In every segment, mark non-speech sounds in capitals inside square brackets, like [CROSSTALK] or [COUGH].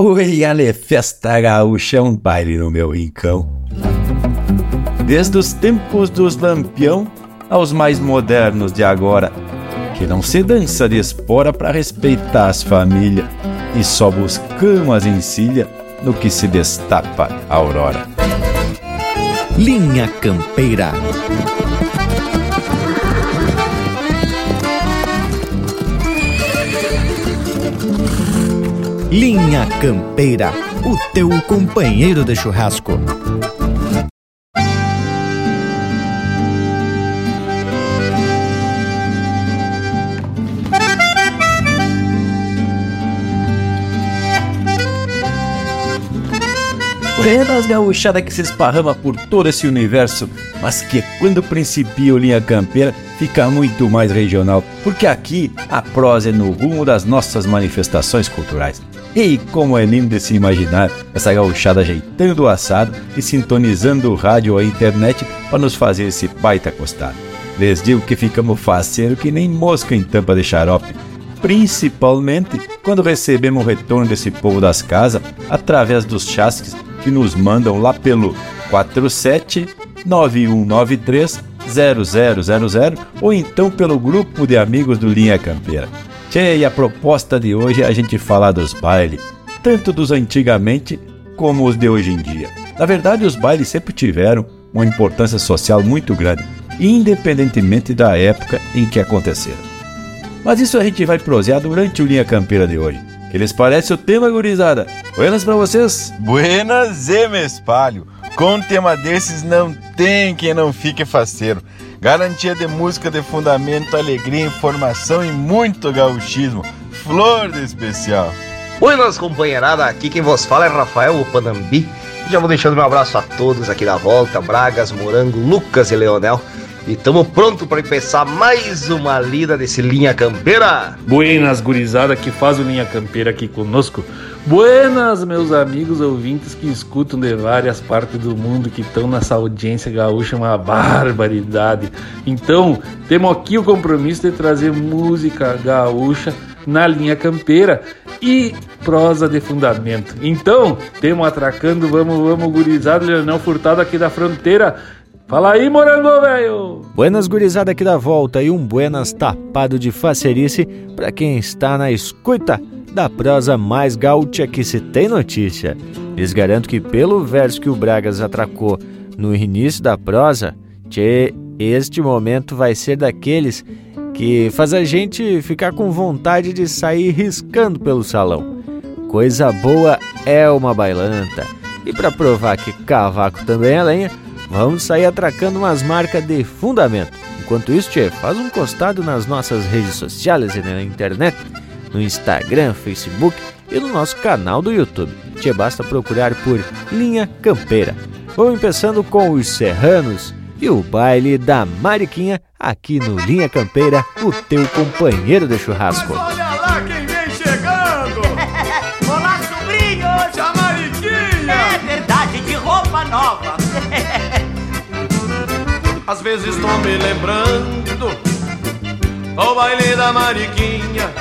Oi, ale festa gaúcha é um baile no meu rincão. Desde os tempos dos lampião aos mais modernos de agora, que não se dança de espora para respeitar as famílias e só buscamos as encilha no que se destapa a aurora. Linha Campeira. Linha Campeira, o teu companheiro de churrasco. Buenas gauchada que se esparrama por todo esse universo, mas que quando principia o Linha Campeira fica muito mais regional, porque aqui a prosa é no rumo das nossas manifestações culturais. E como é lindo de se imaginar essa gauchada ajeitando o assado e sintonizando o rádio ou a internet para nos fazer esse baita costado. Les digo que ficamos faceiro que nem mosca em tampa de xarope, principalmente quando recebemos o retorno desse povo das casas através dos chasques que nos mandam lá pelo 47 9193 0000 ou então pelo grupo de amigos do Linha Campeira. Tchê, e a proposta de hoje é a gente falar dos bailes, tanto dos antigamente como os de hoje em dia. Na verdade, os bailes sempre tiveram uma importância social muito grande, independentemente da época em que aconteceram. Mas isso a gente vai prosear durante o Linha Campeira de hoje. Que lhes parece o tema, gurizada? Buenas pra vocês? Buenas e me espalho. Com um tema desses não tem quem não fique faceiro. Garantia de música de fundamento, alegria, informação e muito gauchismo. Flor de especial. Buenas, companheirada. Aqui quem vos fala é Rafael Panambi. Já vou deixando meu abraço a todos aqui da volta: Bragas, Morango, Lucas e Leonel. E estamos pronto para começar mais uma lida desse Linha Campeira. Buenas, gurizada que faz o Linha Campeira aqui conosco. Buenas, meus amigos ouvintes que escutam de várias partes do mundo que estão nessa audiência gaúcha, uma barbaridade. Então, temos aqui o compromisso de trazer música gaúcha na linha campeira e prosa de fundamento. Então, temos atracando, vamos, vamos, gurizada, Leonel Furtado aqui da fronteira. Fala aí, morango velho! Buenas gurizada aqui da volta e um buenas tapado de facerice para quem está na escuta da prosa mais gaúcha que se tem notícia. Lhes garanto que pelo verso que o Bragas atracou no início da prosa, tchê, este momento vai ser daqueles que faz a gente ficar com vontade de sair riscando pelo salão. Coisa boa é uma bailanta. E para provar que cavaco também é lenha, Vamos sair atracando umas marcas de fundamento. Enquanto isso, tchê, faz um costado nas nossas redes sociais e na internet, no Instagram, Facebook e no nosso canal do YouTube. Tchê, basta procurar por Linha Campeira. Vamos começando com os Serranos e o baile da Mariquinha aqui no Linha Campeira, o teu companheiro de churrasco. Olha lá quem vem chegando! [LAUGHS] Olá, sobrinho! A Mariquinha! É verdade, de roupa nova! [LAUGHS] Às vezes estou me lembrando do baile da Mariquinha,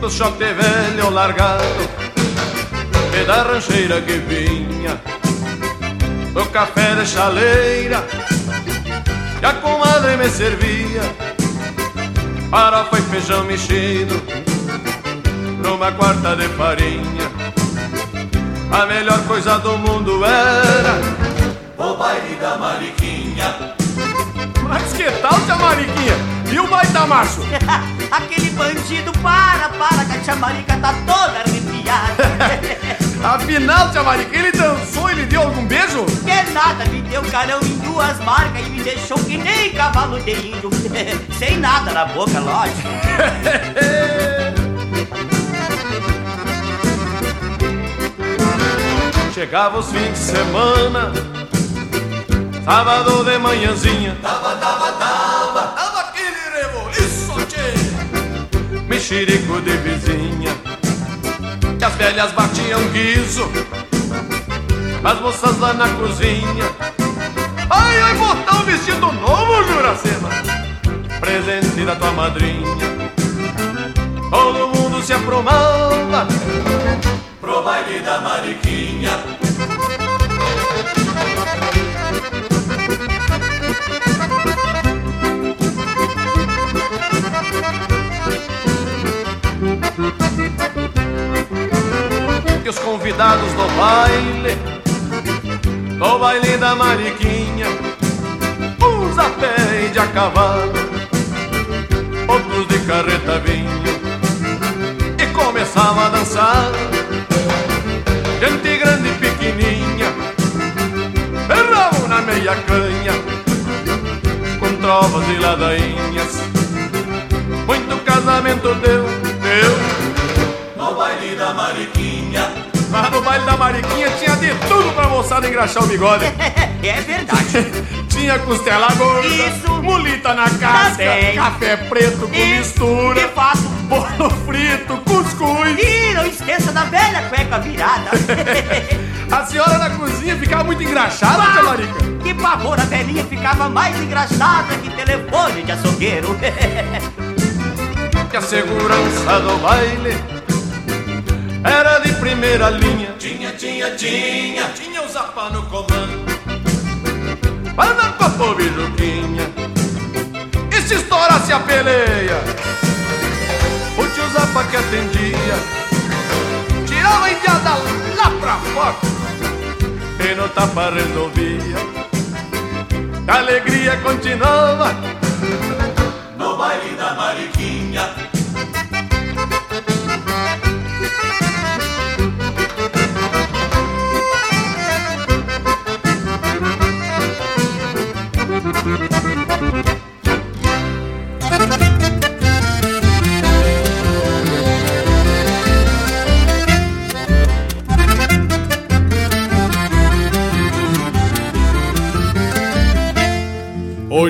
do choque de velho largado e da rancheira que vinha, do café de chaleira que a comadre me servia, para foi feijão mexido numa quarta de farinha. A melhor coisa do mundo era o baile da Mariquinha. Mas que tal, tia Mariquinha? E o baita macho? [LAUGHS] Aquele bandido, para, para, que a tia Marica tá toda arrepiada. [LAUGHS] Afinal, tia Mariquinha, ele dançou e lhe deu algum beijo? Que nada, me deu carão em duas marcas e me deixou que nem cavalo de índio. [LAUGHS] Sem nada na boca, lógico. [LAUGHS] Chegava os fins de semana Sábado de manhãzinha Tava, tava, tava Mexerico de vizinha Que as velhas batiam guiso As moças lá na cozinha Ai, ai, botar um vestido novo, Juracema Presente da tua madrinha Todo mundo se aprumava da Mariquinha. Convidados do baile, do baile da Mariquinha, uns a pé e de a cavalo, outros de carreta vinho, e começava a dançar. Gente grande e pequenininha, berravam na meia canha, com trovas e ladainhas. Muito casamento deu, deu No baile da Mariquinha. Lá no baile da Mariquinha tinha de tudo pra moçada engraxar o bigode. [LAUGHS] É verdade. [LAUGHS] tinha costela gorda, Isso. mulita na casca, Também. café preto com E- mistura, De fato. bolo frito, cuscuz. E não esqueça da velha cueca virada. [LAUGHS] A senhora na cozinha ficava muito engraxada, tia Marica. Que pavor, a velhinha ficava mais engraçada que telefone de açougueiro. Que a segurança do baile era de primeira linha. Tinha, tinha, tinha. Tinha o Zapa no comando. Dar papo bijuquinha E se estourasse a peleia O tio Zapa que atendia. Tirava a indiada lá pra fora. E no tapa resolvia. A alegria continuava. No baile da Mariquinha.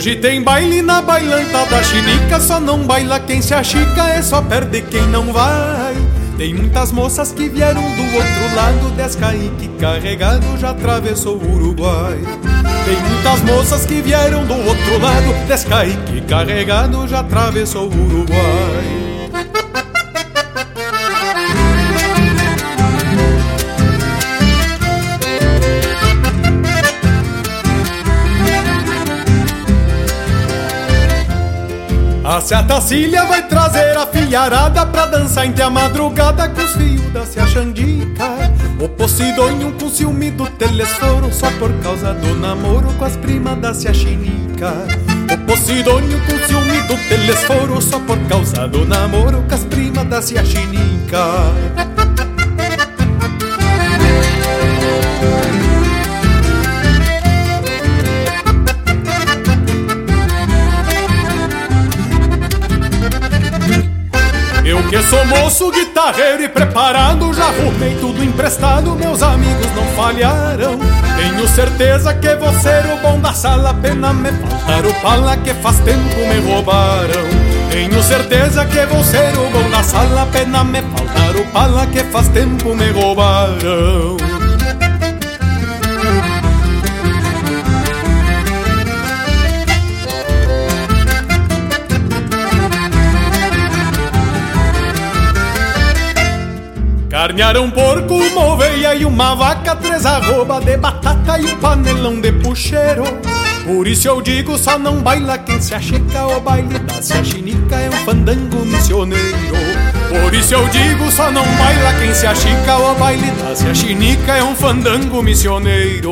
Hoje tem baile na bailanta da chinica, só não baila quem se achica, é só perde quem não vai. Tem muitas moças que vieram do outro lado, Descaique carregado já atravessou o Uruguai. Tem muitas moças que vieram do outro lado, Descaique carregado já atravessou o Uruguai. A Seata Cília vai trazer a filharada pra dançar entre a madrugada com os fios da Cia Xandica. O Posidônio com ciúme do telesforo só por causa do namoro com as primas da Cia Chinica. O Posidônio com ciúme do telesforo só por causa do namoro com as primas da Cia sou moço, guitarreiro e preparado, já arrumei tudo emprestado, meus amigos não falharam. Tenho certeza que vou ser o bom da sala, pena me faltar o pala que faz tempo me roubaram. Tenho certeza que vou ser o bom da sala, pena me faltar o pala que faz tempo me roubaram. Carnearam um porco, uma oveia e uma vaca, três arroba de batata e um panelão de puxeiro. Por isso eu digo, só não baila quem se achica, o baile da chinica é um fandango missioneiro. Por isso eu digo, só não baila quem se achica, o baile da chinica é um fandango missioneiro.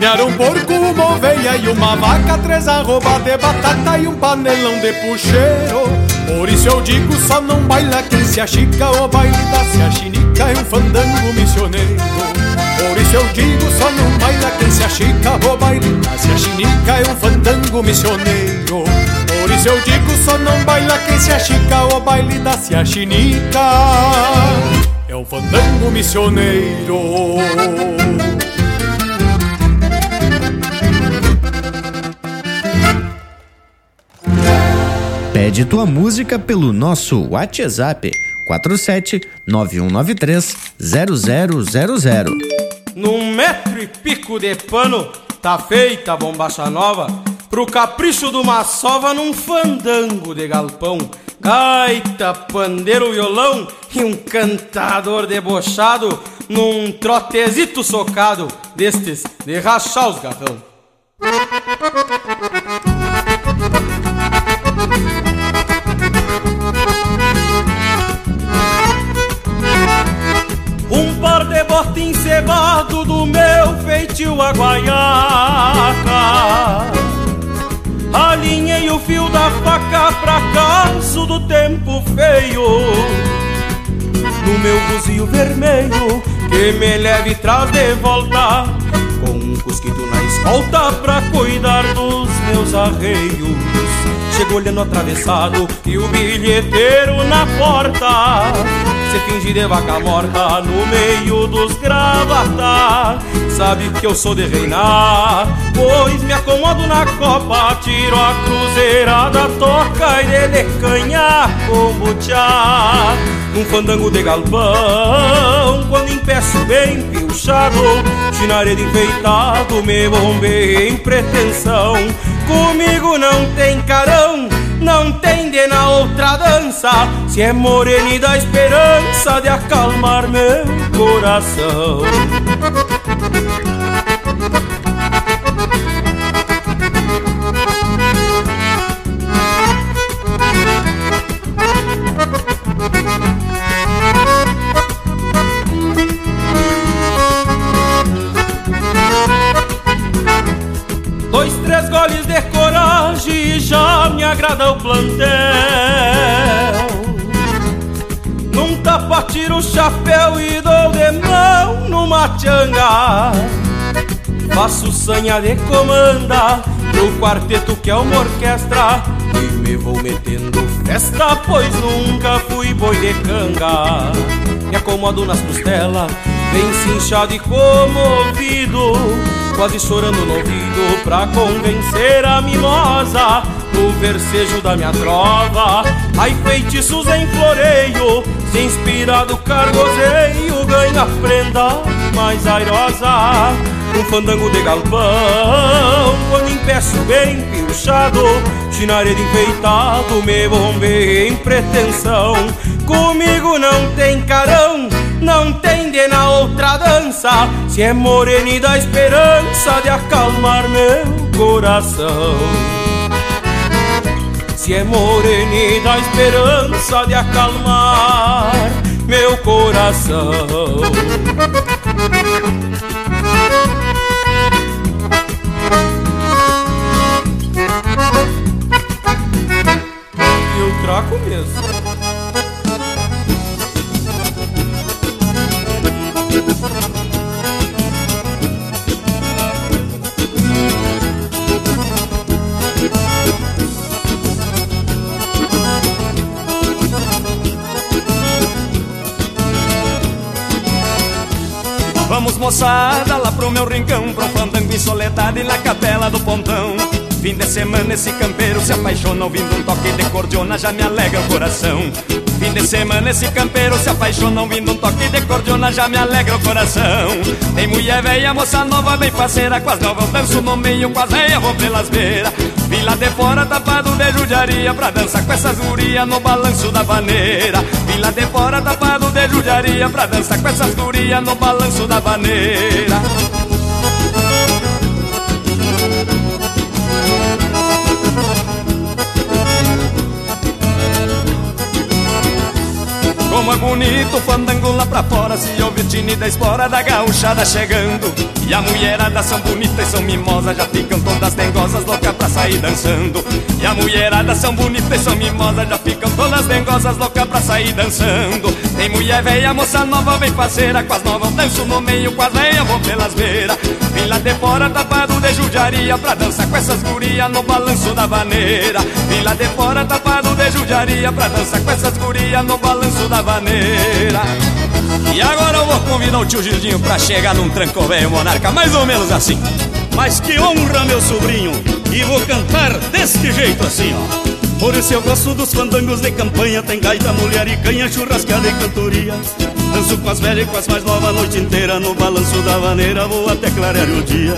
Um porco, uma oveia e uma vaca, três arroba de batata e um panelão de puxeiro. Por isso eu digo, só não baila quem se achica, o baile da se chinica é um fandango missioneiro. Por isso eu digo, só não baila quem se achica, o baile da se chinica é um fandango missioneiro. Por isso eu digo, só não baila quem se achica, o baile da se chinica é um fandango missioneiro. Pede tua música pelo nosso WhatsApp 47 9193 0000. num metro e pico de pano, tá feita a bombacha nova, pro capricho de uma sova num fandango de galpão. Gaita, pandeiro, violão e um cantador debochado num trotezito socado destes de rachar os garrão. Bote encebado do meu feitio a guaiaca. Alinhei o fio da faca pra caso do tempo feio. No meu buzio vermelho que me leve traz de volta Com um cusquito na escolta pra cuidar dos meus arreios Chego olhando atravessado e o bilheteiro na porta. Se finge de vaca morta no meio dos gravata. Sabe que eu sou de reinar Pois me acomodo na copa Tiro a cruzeirada, toca e dele canha kombucha Num fandango de galpão Quando empeço bem pilchado Chinaredo enfeitado Me bombei em pretensão Comigo não tem carão não tem de na outra dança. Se é morena e dá esperança de acalmar meu coração já me agrada o plantel. Num tapa tiro o chapéu e dou de mão numa tchanga. Faço sanha de comanda pro quarteto que é uma orquestra E me vou metendo festa, pois nunca fui boi de canga. Me acomodo nas costelas, bem cinchado e comovido Quase chorando no ouvido pra convencer a mimosa No versejo da minha trova. Ai feitiços em floreio Se inspirado cargozeio Ganha prenda mais airosa. Um fandango de galpão Quando empeço bem pilchado Chinaredo enfeitado Me bombei em pretensão. Comigo não tem carão não tem de na outra dança. Se é morena dá esperança de acalmar meu coração Se é morena e dá esperança de acalmar meu coração. E eu traco mesmo moçada lá pro meu rincão Pro fandango em soledade na capela do pontão. Fim de semana esse campeiro se apaixona Ouvindo um toque de cordiona já me alegra o coração. Fim de semana esse campeiro se apaixona Ouvindo um toque de cordiona já me alegra o coração. Tem mulher velha, moça nova, bem parceira Com as novas eu danço no meio, com as velhas vou pelas beiras Vim lá de fora tapado de judiaria Pra dançar com essas gurias no balanço da vaneira. Vim lá de fora tapado de judiaria Pra dançar com essas gurias no balanço da vaneira. Como é bonito o fandango lá pra fora Se ouvir tine da espora da gauchada chegando E a mulherada são bonitas e são mimosas Já ficam todas dengosas, loucas pra sair dançando. E a mulherada são bonitas e são mimosas Já ficam todas dengosas, loucas pra sair dançando. Tem mulher velha, moça nova, bem parceira Com as novas danço no meio, com as velhas vou pelas beiras. Vim lá de fora tapado de judiaria Pra dançar com essas gurias no balanço da vaneira. Vim lá de fora tapado de judiaria Pra dançar com essas gurias no balanço da vaneira e agora eu vou convidar o tio Gildinho pra chegar num tranco velho monarca, mais ou menos assim. Mas que honra, meu sobrinho, e vou cantar deste jeito assim, ó. Por isso eu gosto dos fandangos de campanha, tem gaita, mulher e canha, churrascada e cantoria. Danço com as velhas e com as mais novas a noite inteira No balanço da vaneira vou até clarear o dia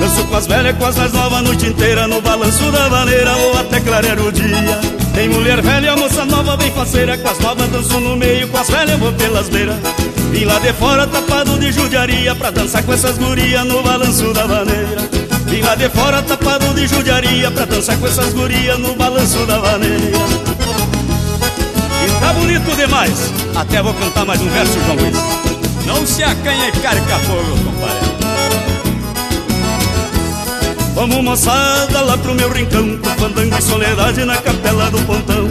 Danço com as velhas e com as mais novas a noite inteira No balanço da vaneira vou até clarear o dia Tem mulher velha, moça nova, bem faceira Com as novas danço no meio, com as velhas vou pelas beiras Vim lá de fora tapado de judiaria Pra dançar com essas gurias no balanço da vaneira Vim lá de fora tapado de judiaria Pra dançar com essas gurias no balanço da vaneira Tá bonito demais. Até vou cantar mais um verso, João Luiz. Não se acanha e carca fogo, compadre. Vamos moçada lá pro meu rincão Pro fandango e soledade na capela do pontão.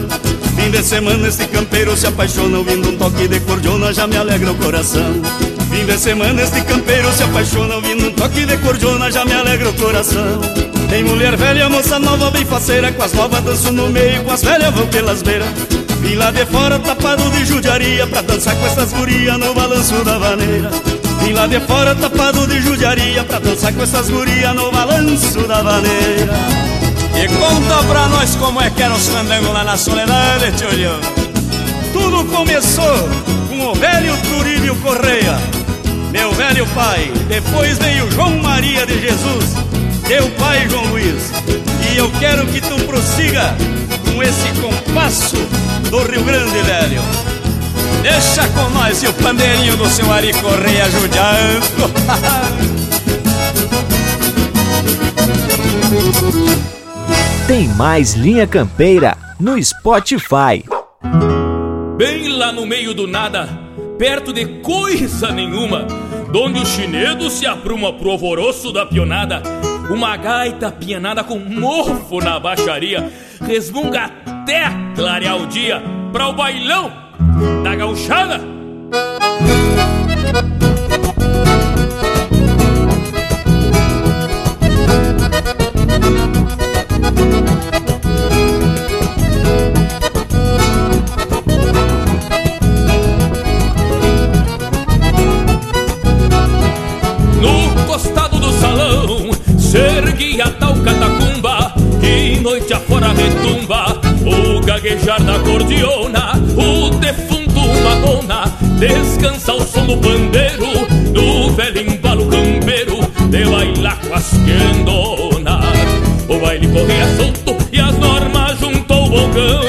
Fim de semana esse campeiro se apaixona Ouvindo um toque de cordiona já me alegra o coração. Fim de semana este campeiro se apaixona Ouvindo um toque de cordiona já me alegra o coração. Tem mulher velha, moça nova, bem faceira Com as novas danço no meio, com as velhas vão pelas beiras. Vim lá de fora tapado de judiaria Pra dançar com essas gurias no balanço da vaneira Vim lá de fora tapado de judiaria Pra dançar com essas gurias no balanço da vaneira E conta pra nós como é que eram os fandangos lá na soledade, tio Tudo começou com o velho Turílio Correia. Meu velho pai, depois veio João Maria de Jesus. Teu pai João Luiz. E eu quero que tu prossiga com esse compasso do Rio Grande, velho. Deixa com nós e o pandeirinho do seu Ari Correia judiando. [LAUGHS] Tem mais Linha Campeira no Spotify. Bem lá no meio do nada, perto de coisa nenhuma, donde o chinedo se apruma pro alvoroço da pionada, uma gaita pianada com mofo na baixaria, resmunga até clarear o dia para o bailão da gauchada. No costado do salão se tal catacumba e noite afora retumba o gaguejar da cordiona, o defunto Madonna descansa ao som do pandeiro, do velho embalo campeiro, de bailar com as quendonas. O baile corria solto e as normas junto ao bocão,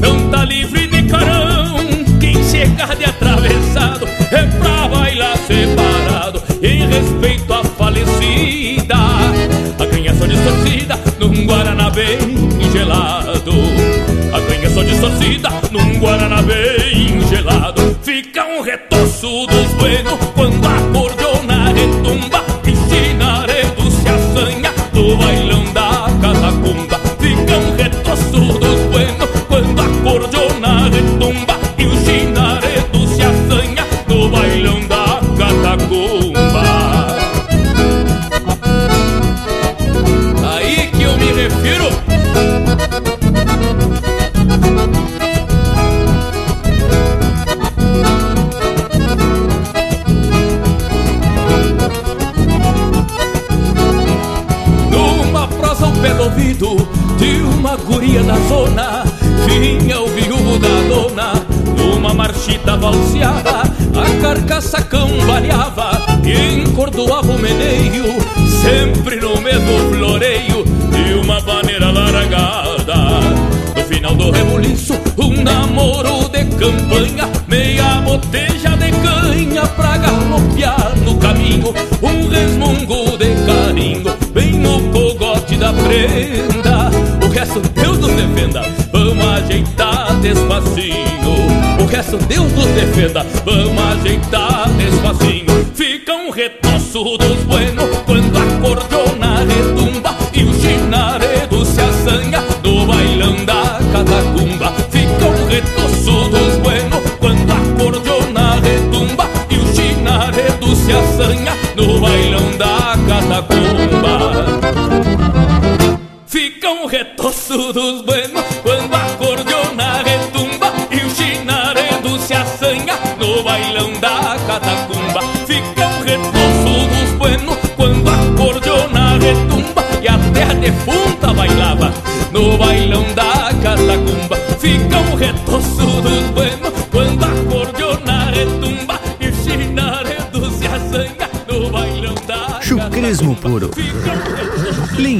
não tá livre de carão, quem chegar de atravessado é pra bailar separado, em respeito à falecida, a canha só distorcida num Guaraná bem gelado. A canha só distorcida num Guaraná bem retoço dos buenos quando Deus nos defenda, vamos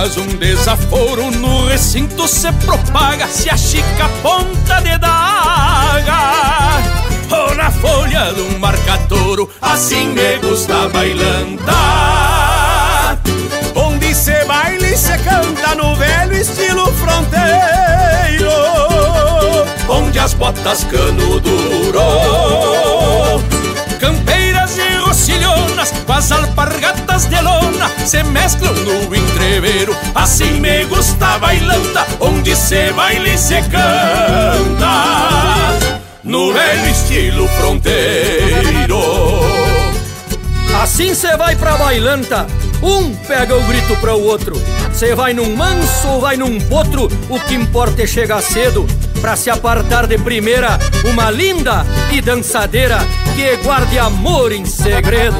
Acaso um desaforo no recinto se propaga, se a ponta de daga ou na folha de um assim me gusta bailanta. Onde se baila e se canta no velho estilo fronteiro, onde as botas cano duro, campeiras rocilhonas, com as alpargatas de lona, se mesclam no entreveiro, assim me gusta bailanta, onde se baila e se canta no velho estilo fronteiro. Assim cê vai pra bailanta, um pega o grito para o outro. Cê vai num manso ou vai num potro, o que importa é chegar cedo. Pra se apartar de primeira, uma linda e dançadeira que guarde amor em segredo.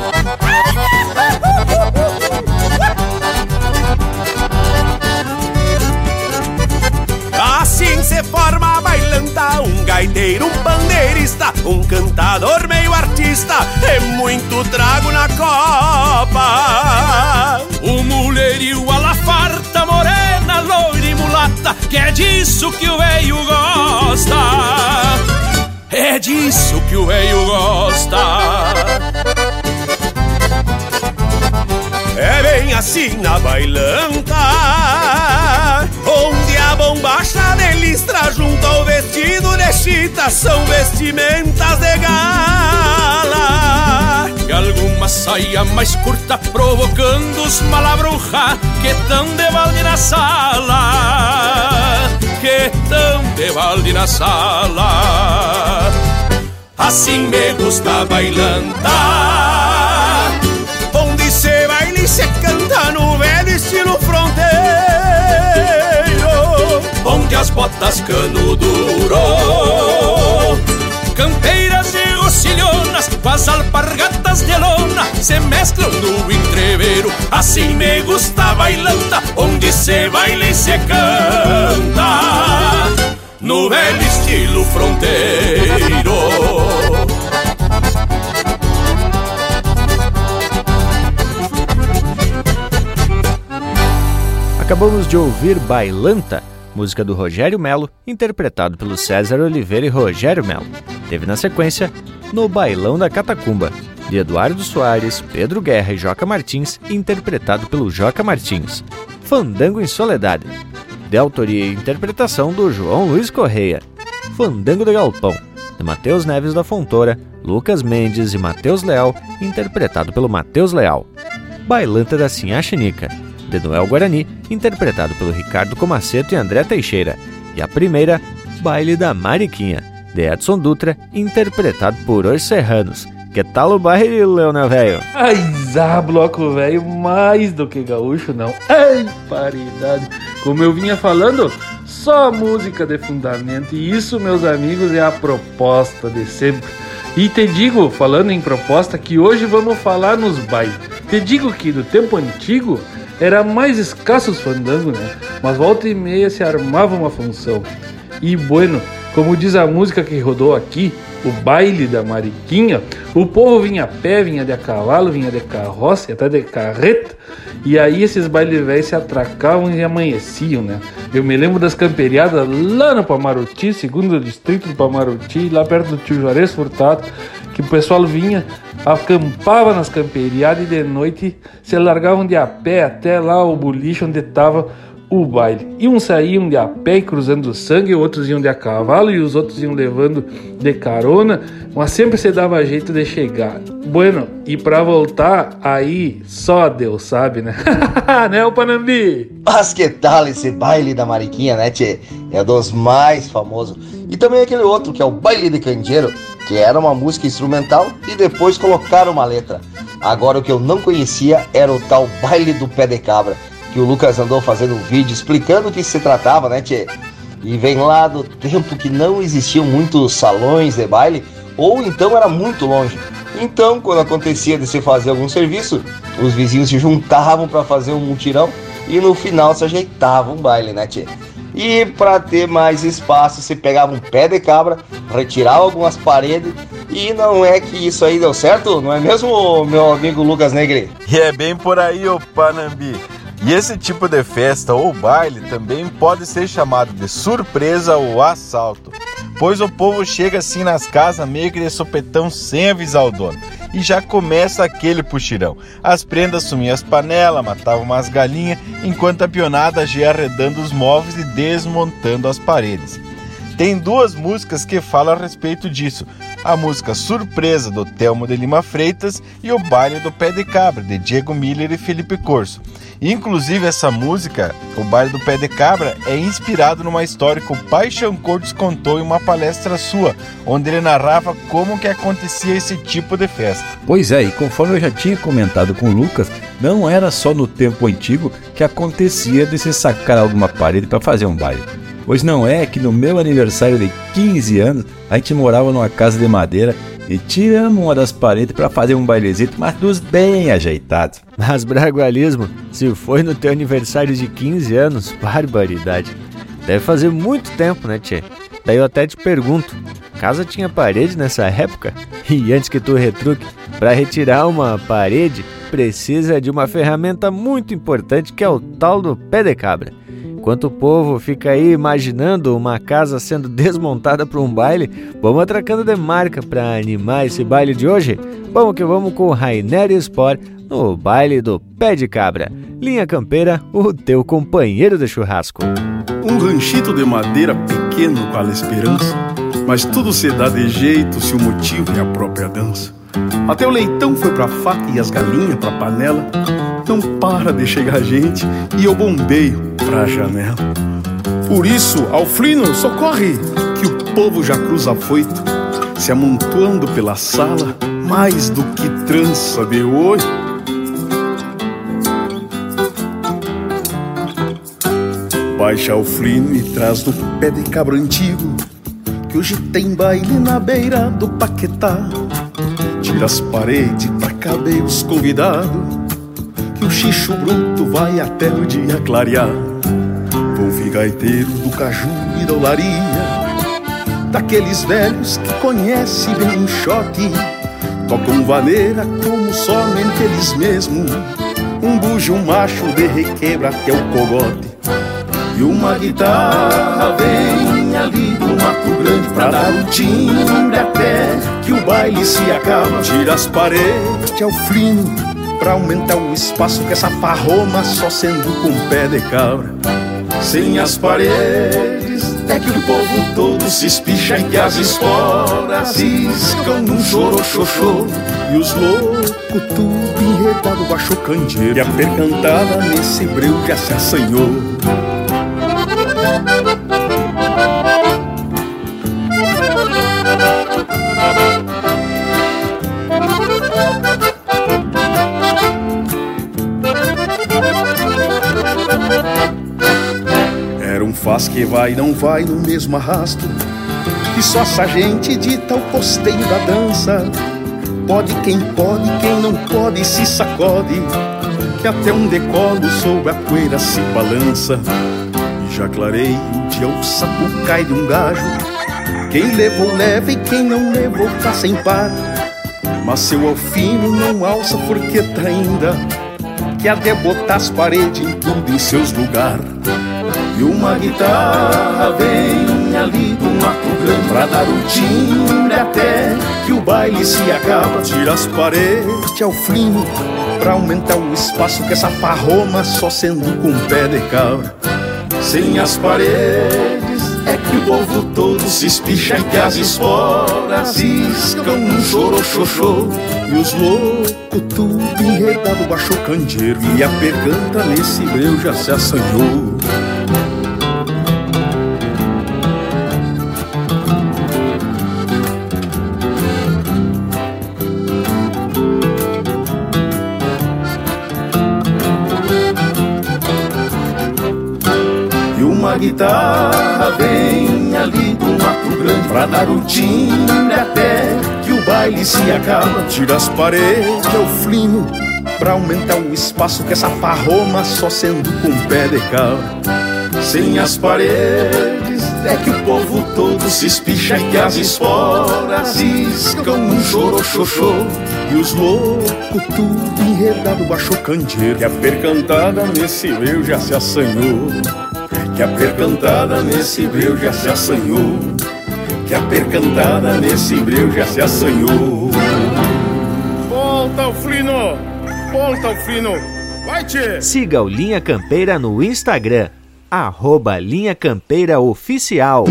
Assim se forma a bailanta Um gaiteiro, um pandeirista Um cantador meio artista É muito trago na copa O mulherio a la farta Morena, loira e mulata Que é disso que o veio gosta É disso que o veio gosta. É bem assim na bailanta Onde a bombacha de listra junto ao vestido de chita São vestimentas de gala. E alguma saia mais curta provocando os malabruja Que tão de balde na sala Que tão de balde na sala. Assim me gusta bailantar Onde se baila e se canta no velho estilo fronteiro Onde as botas cano duro Campeiras rocilhonas Com as alpargatas de lona Se mesclam no entreveiro Assim me gusta bailanta Onde se baila e se canta. No velho estilo fronteiro. Acabamos de ouvir Bailanta, música do Rogério Melo, interpretado pelo César Oliveira e Rogério Melo. Teve na sequência No Bailão da Catacumba, de Eduardo Soares, Pedro Guerra e Joca Martins, interpretado pelo Joca Martins. Fandango em Soledade, de autoria e interpretação do João Luiz Correia. Fandango do Galpão, de Matheus Neves da Fontoura, Lucas Mendes e Matheus Leal, interpretado pelo Matheus Leal. Bailanta da Sinhá Chinica, de Noel Guarani, interpretado pelo Ricardo Comaceto e André Teixeira. E a primeira, Baile da Mariquinha, de Edson Dutra, interpretado por Os Serranos. Que tal o baile, Leonel Velho? Ai, zá, bloco velho, mais do que gaúcho, não. Ai, paridade. Como eu vinha falando, só música de fundamento. E isso, meus amigos, é a proposta de sempre. E te digo, falando em proposta, que hoje vamos falar nos bailes. Te digo que no tempo antigo era mais escasso os fandangos, né? Mas volta e meia se armava uma função. E bueno, como diz a música que rodou aqui, o baile da Mariquinha, o povo vinha a pé, vinha de cavalo, vinha de carroça, até de carreta, e aí esses bailes velhos se atracavam e amanheciam, né? Eu me lembro das camperiadas lá no Pamaruti, segundo distrito do Pamaruti, lá perto do tio Juarez Furtado, que o pessoal vinha, acampava nas camperiadas e de noite se largavam de a pé até lá o boliche onde tava o baile. E uns saíam de a pé e cruzando sangue, outros iam de a cavalo e os outros iam levando de carona, mas sempre se dava jeito de chegar. Bueno, e para voltar, aí só Deus sabe, né? [LAUGHS] né, o Panambi? Mas que tal esse baile da Mariquinha, né, tchê? É dos mais famosos. E também aquele outro, que é o baile de candeeiro, que era uma música instrumental e depois colocaram uma letra. Agora o que eu não conhecia era o tal baile do pé de cabra que o Lucas andou fazendo um vídeo explicando o que se tratava, né, Tchê? E vem lá do tempo que não existiam muitos salões de baile, ou então era muito longe. Então, quando acontecia de se fazer algum serviço, os vizinhos se juntavam para fazer um mutirão e no final se ajeitava um baile, né, Tchê? E para ter mais espaço, se pegava um pé de cabra, retirava algumas paredes e não é que isso aí deu certo, não é mesmo, meu amigo Lucas Negri? E é bem por aí, ô Panambi. E esse tipo de festa ou baile também pode ser chamado de surpresa ou assalto, pois o povo chega assim nas casas meio que de sopetão sem avisar o dono. E já começa aquele puxirão. As prendas sumiam as panelas, matavam umas galinhas, enquanto a pionada ia arredando os móveis e desmontando as paredes. Tem duas músicas que falam a respeito disso. A música Surpresa, do Telmo de Lima Freitas, e o Baile do Pé de Cabra, de Diego Miller e Felipe Corso. Inclusive, essa música, O Baile do Pé de Cabra, é inspirado numa história que o Paixão Cortes contou em uma palestra sua, onde ele narrava como que acontecia esse tipo de festa. Pois é, e conforme eu já tinha comentado com o Lucas, não era só no tempo antigo que acontecia de se sacar alguma parede para fazer um baile. Pois não é que no meu aniversário de 15 anos, a gente morava numa casa de madeira e tiramos uma das paredes para fazer um bailezito, mas dos bem ajeitados. Mas bragualismo, se foi no teu aniversário de 15 anos, barbaridade. Deve fazer muito tempo, né, tchê? Daí eu até te pergunto, casa tinha parede nessa época? E antes que tu retruque, para retirar uma parede, precisa de uma ferramenta muito importante que é o tal do pé de cabra. Enquanto o povo fica aí imaginando uma casa sendo [LAUGHS] desmontada para um baile, vamos atracando de marca para animar esse baile de hoje? Vamos que vamos com Rainer Sport no baile do pé de cabra. Linha Campeira, o teu companheiro de churrasco. Um ranchito de madeira pequeno com a esperança, mas tudo se dá de jeito se o motivo é a própria dança. Até o leitão foi pra faca e as galinhas pra panela. Não para de chegar gente e eu bombeio pra janela. Por isso, Alflino, socorre, que o povo já cruza foito, se amontoando pela sala, mais do que trança de oi. Baixa Alflino e traz do pé de cabra antigo, que hoje tem baile na beira do Paquetá. Tira as paredes pra caber os convidados, que o xixo bruto vai até o dia clarear. Gaiteiro do caju e da olaria Daqueles velhos que conhecem bem o choque Tocam vaneira como somente eles mesmos Um bujo macho de requebra até o cogote. E uma guitarra vem ali do Mato Grande Pra dar um timbre até que o baile se acaba Tira as paredes ao flino Pra aumentar o espaço que essa farroma Só sendo com pé de cabra sem as paredes é que o povo todo se espicha e que as esporas ciscam num choro-xoxô E os loucos tudo enredado baixo candeeiro. E a percantada nesse breu já se assanhou que vai, não vai no mesmo arrasto. E só essa gente dita o costeio da dança. Pode quem pode, quem não pode se sacode. Que até um decolo sob a poeira se balança. E já clarei o dia o sapo cai de um gajo. Quem levou leva e quem não levou tá sem par. Mas seu alfino não alça forqueta ainda. Que até botar as paredes em tudo em seus lugares. E uma guitarra vem ali do Mato Grande Pra dar o timbre até que o baile se acaba. Tira as paredes ao fino Pra aumentar o espaço que essa farroma Só sendo com pé de cabra. Sem as paredes é que o povo todo se espicha e que as esporas ciscam um choro-xoxô E os loucos tudo enredado baixo candeeiro E a percanta nesse breu já se assanhou guitarra vem ali do Mato Grande Pra dar o timbre até que o baile se acaba. Tira as paredes é o flino Pra aumentar o espaço que essa farroma Só sendo com pé de cabra. Sem as paredes é que o povo todo se espicha E que as esporas ciscam um choro-xoxô E os loucos tudo enredado baixo candeeiro. Que a percantada nesse eu já se assanhou que a percantada nesse breu já se assanhou Que a percantada nesse breu já se assanhou Volta o flino! Volta o flino! Vai, tchê! Siga o Linha Campeira no Instagram, arroba Linha Campeira Oficial.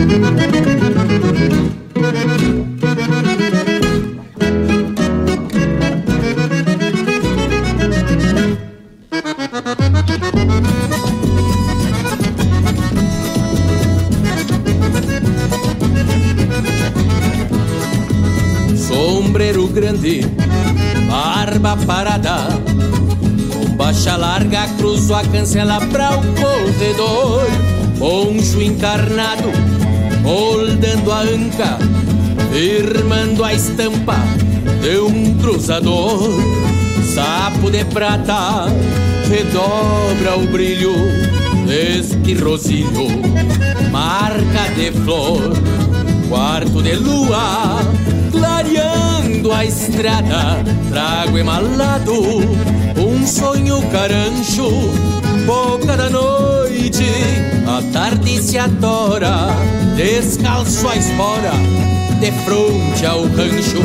Com baixa larga cruzo a cancela pra o corredor. Poncho encarnado, moldando a anca Firmando a estampa de um cruzador. Sapo de prata, redobra o brilho Deste rosilho, marca de flor Quarto de lua, clareando a estrada, trago emalado sonho carancho. Boca da noite, a tarde se adora, descalço a espora, de fronte ao rancho.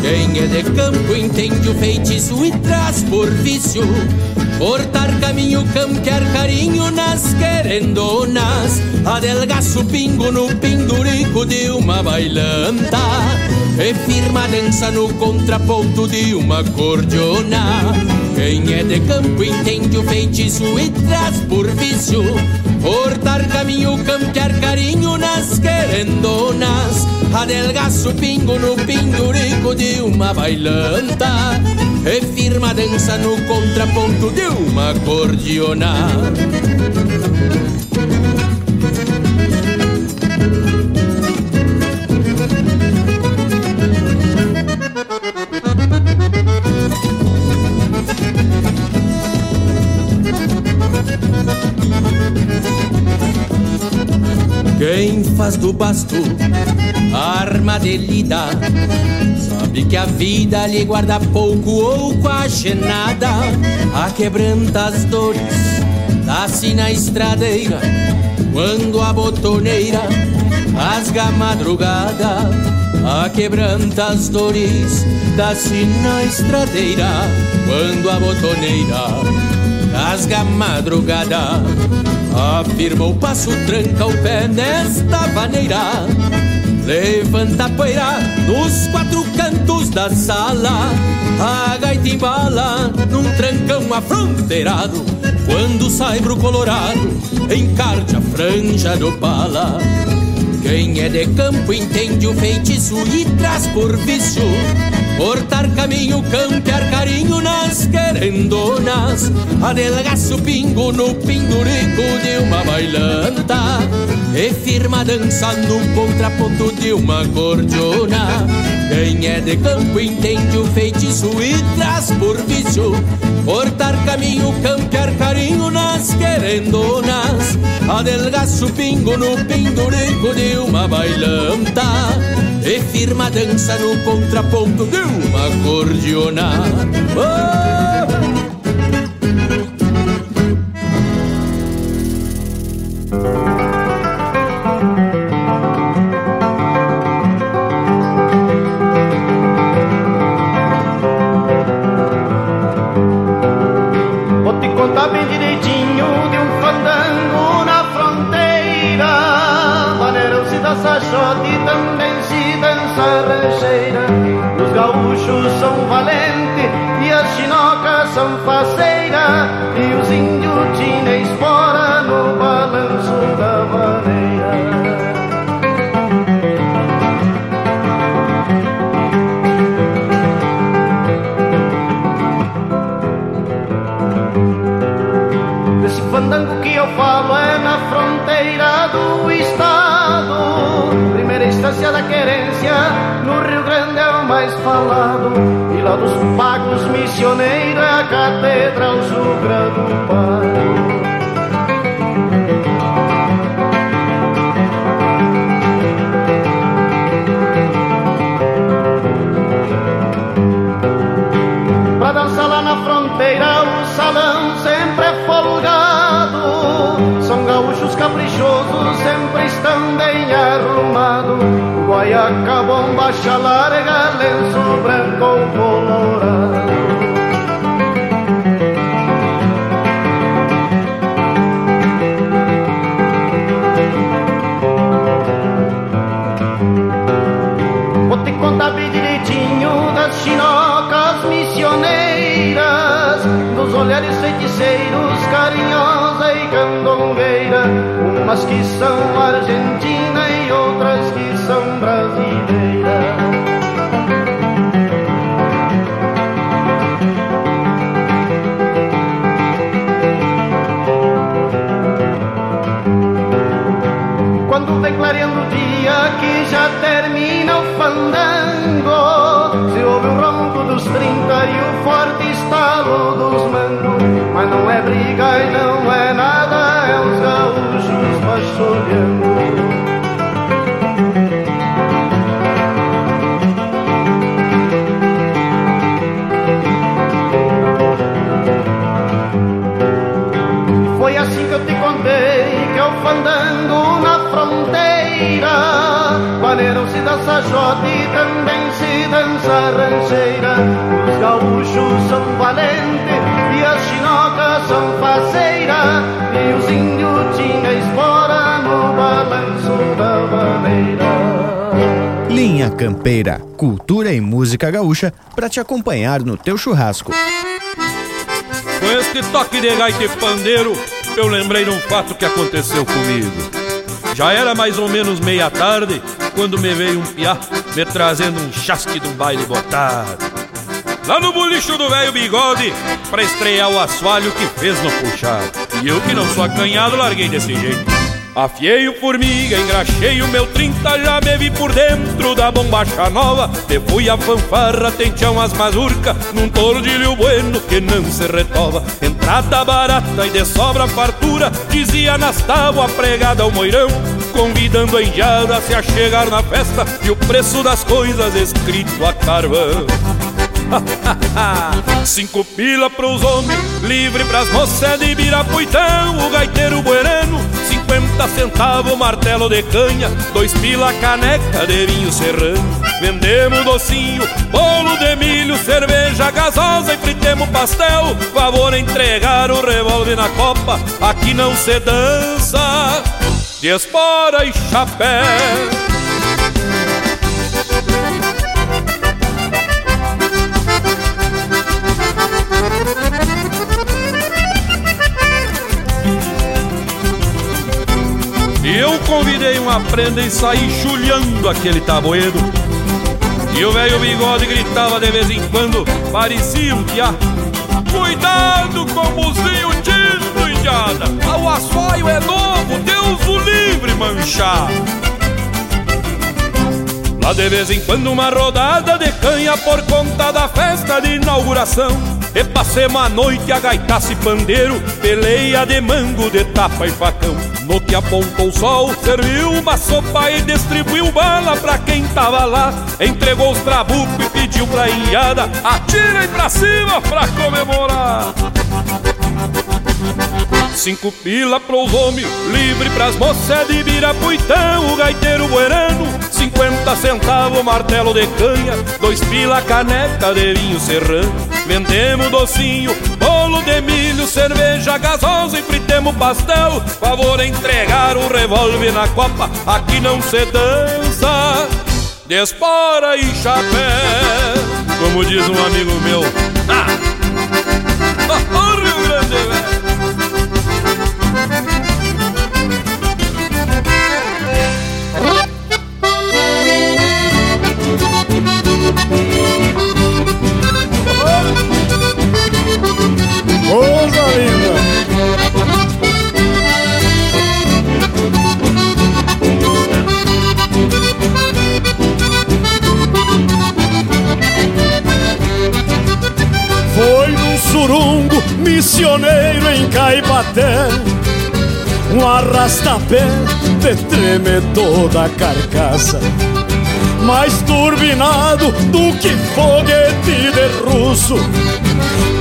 Quem é de campo entende o feitiço e traz por vício. Cortar caminho, campear carinho nas querendonas Adelgaço pingo no pendurico de uma bailanta E firma dança no contraponto de uma cordiona Quem é de campo entende o feitiço e traz por vício. Cortar caminho, campear carinho nas querendonas. Adelgaço pingo no pendurico de uma bailanta. E firma dança no contraponto de uma acordeona Faz do basto arma de lida. Sabe que a vida lhe guarda pouco ou quase nada. A quebranta as dores Dá-se na estradeira. Quando a botoneira rasga a madrugada A quebranta as dores Dá-se na estradeira. Quando a botoneira rasga a madrugada Afirma o passo, tranca o pé nesta maneira. Levanta a poeira nos quatro cantos da sala. A gaita embala num trancão afronteirado. Quando sai pro colorado, encarte a franja do pala. Quem é de campo entende o feitiço e traz por vício Cortar caminho, campear carinho nas querendonas Adelgaço pingo no pendurico de uma bailanta. E firma dança no contraponto de uma cordiona Quem é de campo entende o feitiço e traz por vício. Cortar caminho, campear carinho nas querendonas. Adelgaço pingo no pendurico de uma bailanta. E firma dança no contraponto de uma acordeona. Oh! Fandango Se ouve o ronco dos trinta e o forte estalo dos mangos Mas não é briga e não é Jote e também se dança rancheira Os gaúchos são valentes e as chinocas são faceiras E os índios tinham espora no balanço da maneira Linha Campeira, cultura e música gaúcha para te acompanhar no teu churrasco. Com este toque de gaita e pandeiro, eu lembrei de um fato que aconteceu comigo. Já era mais ou menos meia tarde quando me veio um piá me trazendo um chasque um baile botado. Lá no bolicho do velho bigode, pra estrear o assoalho que fez no puxado. E eu que não sou acanhado, larguei desse jeito. Afiei o formiga, engraxei o meu 30, já me vi por dentro da bombacha nova. Te fui a fanfarra, tenteão as mazurca, num tordilho bueno que não se retova. Entrada barata e de sobra fartura, dizia nas tábuas pregada ao moirão. Convidando a indiada a se achegar na festa e o preço das coisas escrito a carvão. [LAUGHS] Cinco pila pros homens, livre pras moças de Birapuitão, o gaiteiro buerano, cinquenta centavos martelo de canha, dois pila caneca de vinho serrano. Vendemos docinho, bolo de milho, cerveja gasosa e fritemos pastel. Favor entregar o revólver na copa, aqui não se dança, de espora e chapéu. Eu convidei uma prenda e saí chulhando aquele tabueiro. E o velho bigode gritava de vez em quando, parecia um piá. Cuidado com o buzinho tinto, indiada! O assoio é novo, Deus o livre manchar! Lá de vez em quando uma rodada de canha por conta da festa de inauguração. E passemos a noite a gaitaça e pandeiro, peleia de mango, de tapa e facão. No que apontou o sol, serviu uma sopa e distribuiu bala pra quem tava lá. Entregou os trabucos e pediu pra inhada, atirem pra cima pra comemorar. Cinco pila pros homens, livre pras moças de Birapuitão, o gaiteiro buerano 50 centavos martelo de canha, dois pila caneca de vinho serrano. Vendemos docinho, bolo de milho, cerveja gasosa e fritemos pastel. Favor entregar um revólver na copa, aqui não se dança. Despora e chapéu, como diz um amigo meu. Ah! [LAUGHS] Oh, Rio Grande, velho! Em Caipaté Um arrastapé de tremer toda a carcaça Mais turbinado do que foguete de russo.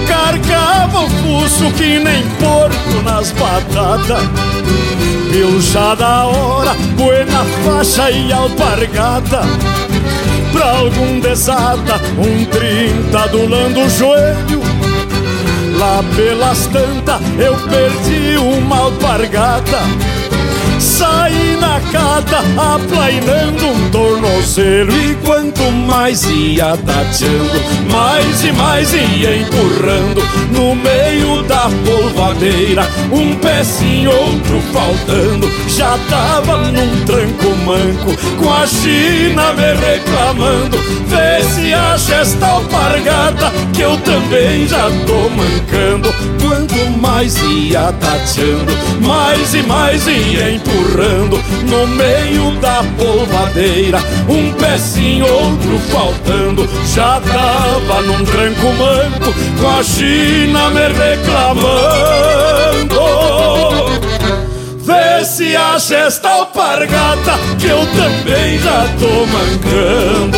Carcava o fuso que nem porco nas batatas. Pilcha da hora, buena faixa e alpargata. Pra algum desata, um trinta adulando o joelho Lá pelas tantas eu perdi uma alpargata. Saí na cata aplainando um tornozelo E quanto mais ia tateando, mais e mais ia empurrando No meio da polvadeira, um pezinho, outro faltando Já tava num tranco manco, com a China me reclamando Vê se acha esta alpargata, que eu também já tô mancando Quanto mais ia tateando, mais e mais ia empurrando no meio da polvadeira, um pezinho, outro faltando. Já tava num tranco manco, com a China me reclamando. Se acha esta alpargata, que eu também já tô mancando.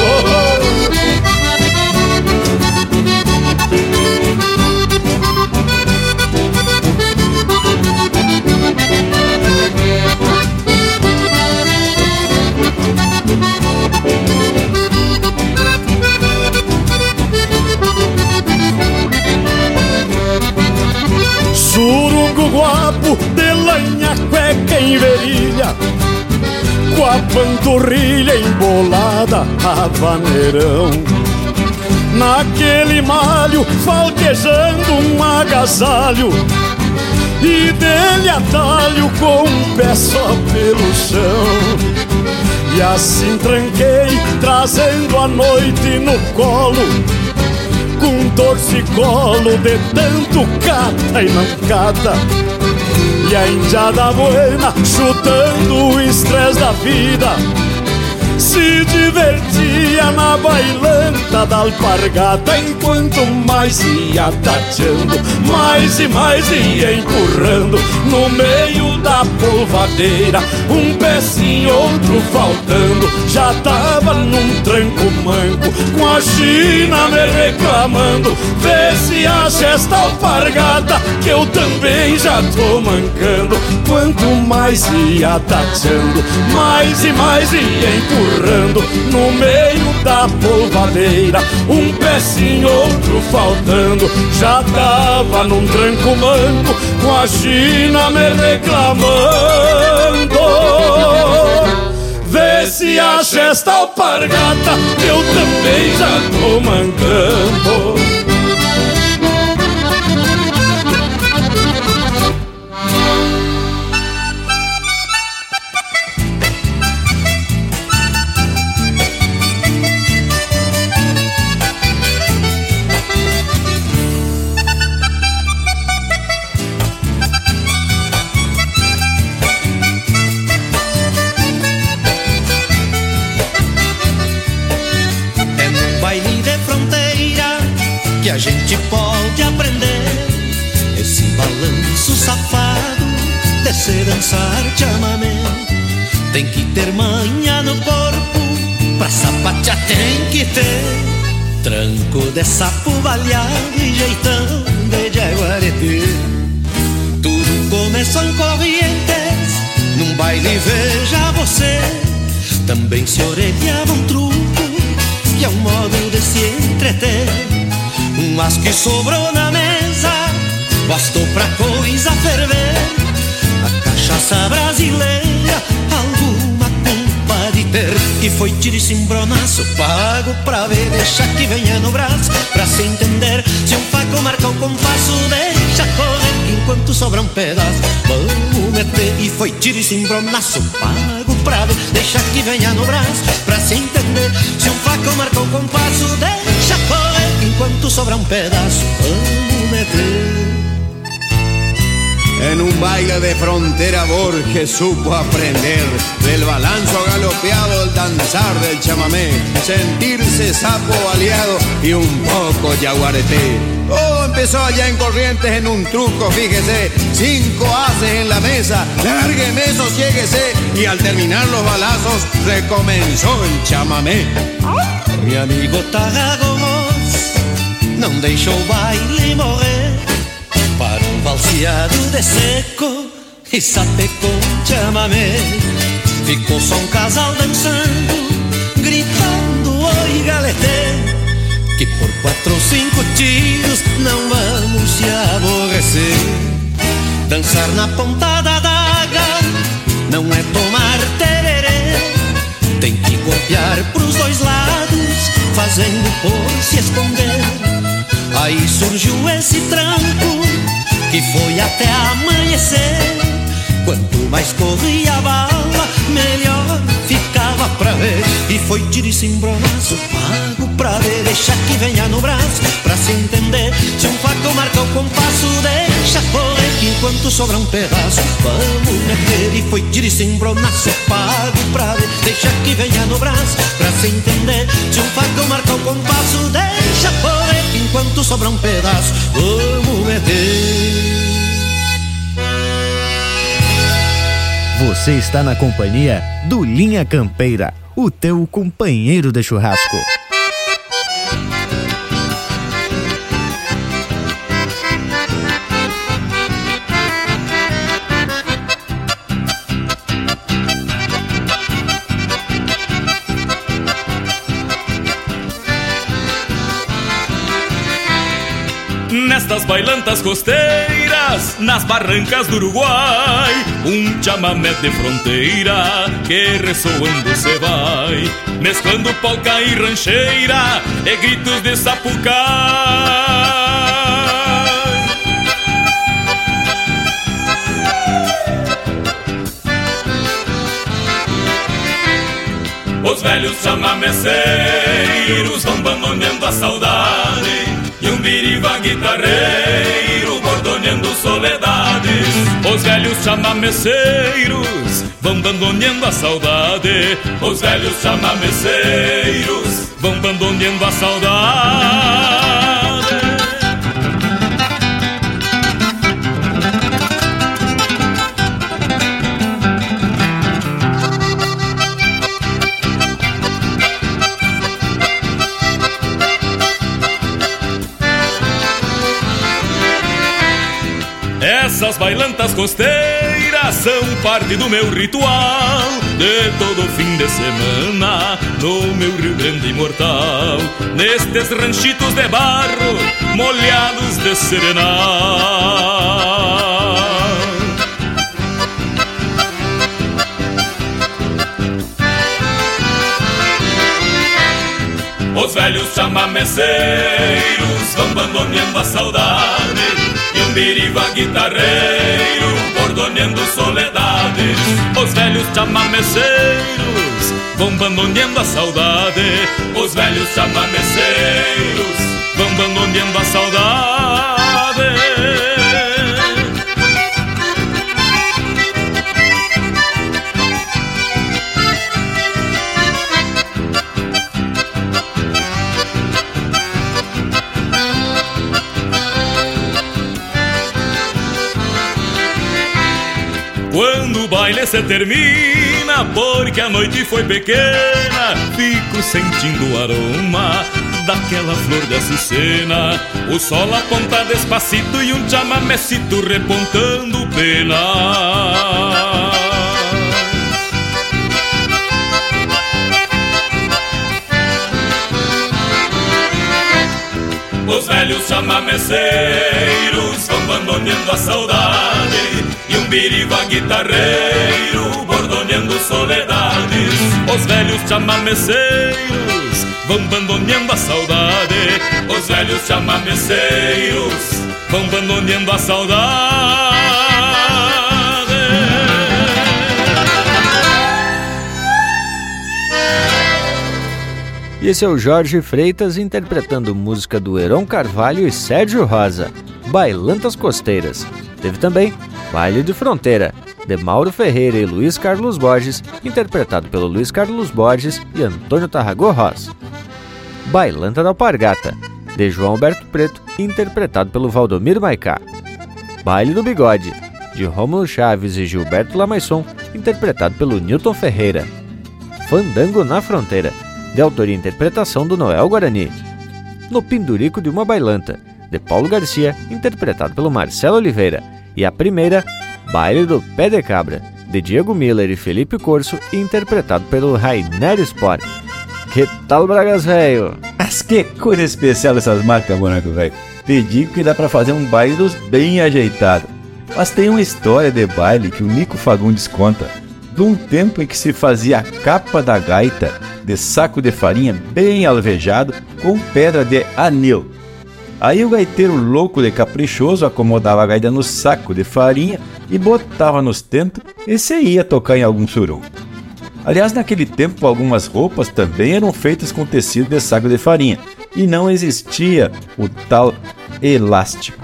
Surungo guapo lanha cueca em verilha Com a panturrilha embolada a vaneirão. Naquele malho falquejando um agasalho E dele atalho com um pé só pelo chão. E assim tranquei trazendo a noite no colo com torcicolo de tanto cata e não E a indiada buena chutando o estresse da vida Se divertia na bailanta da alpargata Enquanto mais ia tateando, mais e mais ia empurrando No meio da polvadeira, um pezinho, outro faltando Já tava num tranco manco, com a China me reclamando Vê se acha esta alpargata, que eu também já tô mancando. Quanto mais ia tateando, mais e mais ia empurrando No meio da polvadeira, um pezinho, outro faltando. Já tava num tranco manco, com a China me reclamando. Vê se acha esta alpargata, eu também já tô mancando sapatear tem que ter tranco de sapo baleado e jeitão de jaguareté. Tudo começou em Corrientes, num baile veja você também se orelhava um truco que é um modo de se entreter. Mas que sobrou na mesa, bastou pra coisa ferver. A cachaça brasileira, alguma de ter. E foi tiro e cimbronaço, pago pra ver, deixa que venha no braço, pra se entender. Se um faco marca o compasso, deixa correr, enquanto sobra um pedaço. Vamos meter, e foi tiro e cimbronaço, pago pra ver, deixa que venha no braço, pra se entender. Se um faco marca o compasso, deixa correr, enquanto sobra um pedaço. Vamos meter. En un baile de frontera Borges supo aprender del balanzo galopeado el danzar del chamamé, sentirse sapo aliado y un poco yaguareté. Todo empezó allá en Corrientes en un truco, fíjese, cinco haces en la mesa, lárgueme, sosiéguese y al terminar los balazos recomenzó el chamamé. Mi amigo Tarragos não deixou baile morrer valseado de seco e sapecou um chamamé. Ficou só um casal dançando, gritando oi galetê. Que por quatro ou cinco tiros não vamos se aborrecer. Dançar na pontada d'água não é tomar tererê. Tem que golpear pros dois lados, fazendo por se esconder. Aí surgiu esse tranco que foi até amanhecer. Quanto mais corria a bala, melhor ficava pra ver. E foi tiro e cimbronaço, pago pra ver. Deixa que venha no braço, pra se entender. Se um faco marca o compasso, deixa correr. Que enquanto sobra um pedaço, vamos meter. E foi tiro e cimbronaço, pago pra ver. Deixa que venha no braço, pra se entender. Se um faco marca o compasso, deixa correr. Que enquanto sobra um pedaço, vamos meter. Você está na companhia do Linha Campeira, o teu companheiro de churrasco. Nestas bailantas costeiras, nas barrancas do Uruguai, um chamamé de fronteira que ressoando se vai, mesclando polca e rancheira e gritos de sapucai. Os velhos chamameceiros vão abandoneando a saudade. E um biriba guitarreiro Os velhos chamameceiros vão abandoneando a saudade. Os velhos chamameceiros vão abandoneando a saudade bailantas costeiras são parte do meu ritual De todo fim de semana no meu Rio Grande imortal. Nestes ranchitos de barro molhados de serenal. Os velhos chamameceiros vão abandoneando a saudade biriba guitarreiro bordoneando soledades. Os velhos chamameceiros vão abandoneando a saudade. Os velhos chamameceiros vão abandoneando a saudade Quando o baile se termina, porque a noite foi pequena, fico sentindo o aroma daquela flor de açucena. O sol aponta despacito e um chamamecito repontando penas. Os velhos chamameceiros vão abandonando a saudade e um biriba guitarreiro bordoneando soledades. Os velhos chamameceiros vão abandonando a saudade. Os velhos chamameceiros vão abandonando a saudade. Esse é o Jorge Freitas interpretando música do Heron Carvalho e Sérgio Rosa, Bailantas Costeiras. Teve também Baile de Fronteira, de Mauro Ferreira e Luiz Carlos Borges, interpretado pelo Luiz Carlos Borges e Antônio Tarragó Ross. Bailanta da Alpargata, de João Alberto Preto, interpretado pelo Valdomiro Maicá. Baile do Bigode, de Rômulo Chaves e Gilberto Lamaisson, interpretado pelo Newton Ferreira. Fandango na Fronteira, de autoria e interpretação do Noel Guarani. No Pindurico de uma Bailanta, de Paulo Garcia, interpretado pelo Marcelo Oliveira. E a primeira, Baile do Pé de Cabra, de Diego Miller e Felipe Corso, interpretado pelo Rainer Sport. Que tal, Bragas Velho? Mas que coisa especial essas marcas, boneco velho. Pedi que dá para fazer um baile dos bem ajeitado. Mas tem uma história de baile que o Nico Fagundes conta de um tempo em que se fazia a capa da gaita de saco de farinha bem alvejado com pedra de anil. Aí o gaiteiro louco de caprichoso acomodava a gaita no saco de farinha e botava nos tentos e se ia tocar em algum surum. Aliás, naquele tempo algumas roupas também eram feitas com tecido de saco de farinha e não existia o tal elástico.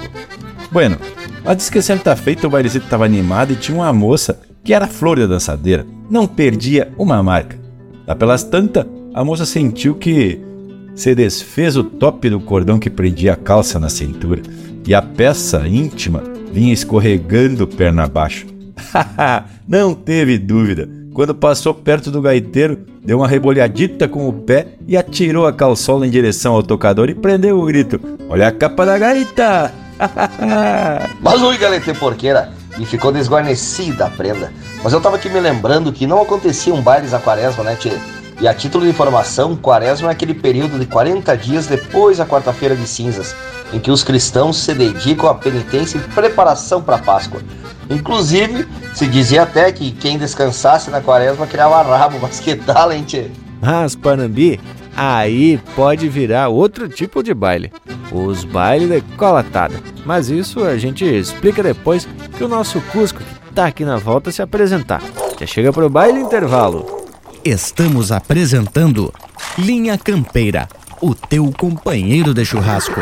Bueno, a que certa feita o bailecito estava animado e tinha uma moça que era flor da dançadeira, não perdia uma marca. Lá pelas tantas, a moça sentiu que se desfez o top do cordão que prendia a calça na cintura e a peça íntima vinha escorregando perna abaixo. [LAUGHS] não teve dúvida. Quando passou perto do gaiteiro, deu uma rebolhadita com o pé e atirou a calçola em direção ao tocador e prendeu o grito: Olha a capa da gaita! [LAUGHS] Mas ui, galete porqueira! E ficou desguarnecida a prenda. Mas eu tava aqui me lembrando que não aconteciam bailes na quaresma, né, tchê? E a título de informação, quaresma é aquele período de 40 dias depois da quarta-feira de cinzas, em que os cristãos se dedicam à penitência e preparação para a Páscoa. Inclusive, se dizia até que quem descansasse na quaresma criava rabo, [LAUGHS] mas que tal, hein, tchê? Mas, Panambi, aí pode virar outro tipo de baile. Os bailes de colatada. Mas isso a gente explica depois que o nosso Cusco, que tá aqui na volta, se apresentar. Já chega pro baile intervalo. Estamos apresentando Linha Campeira, o teu companheiro de churrasco.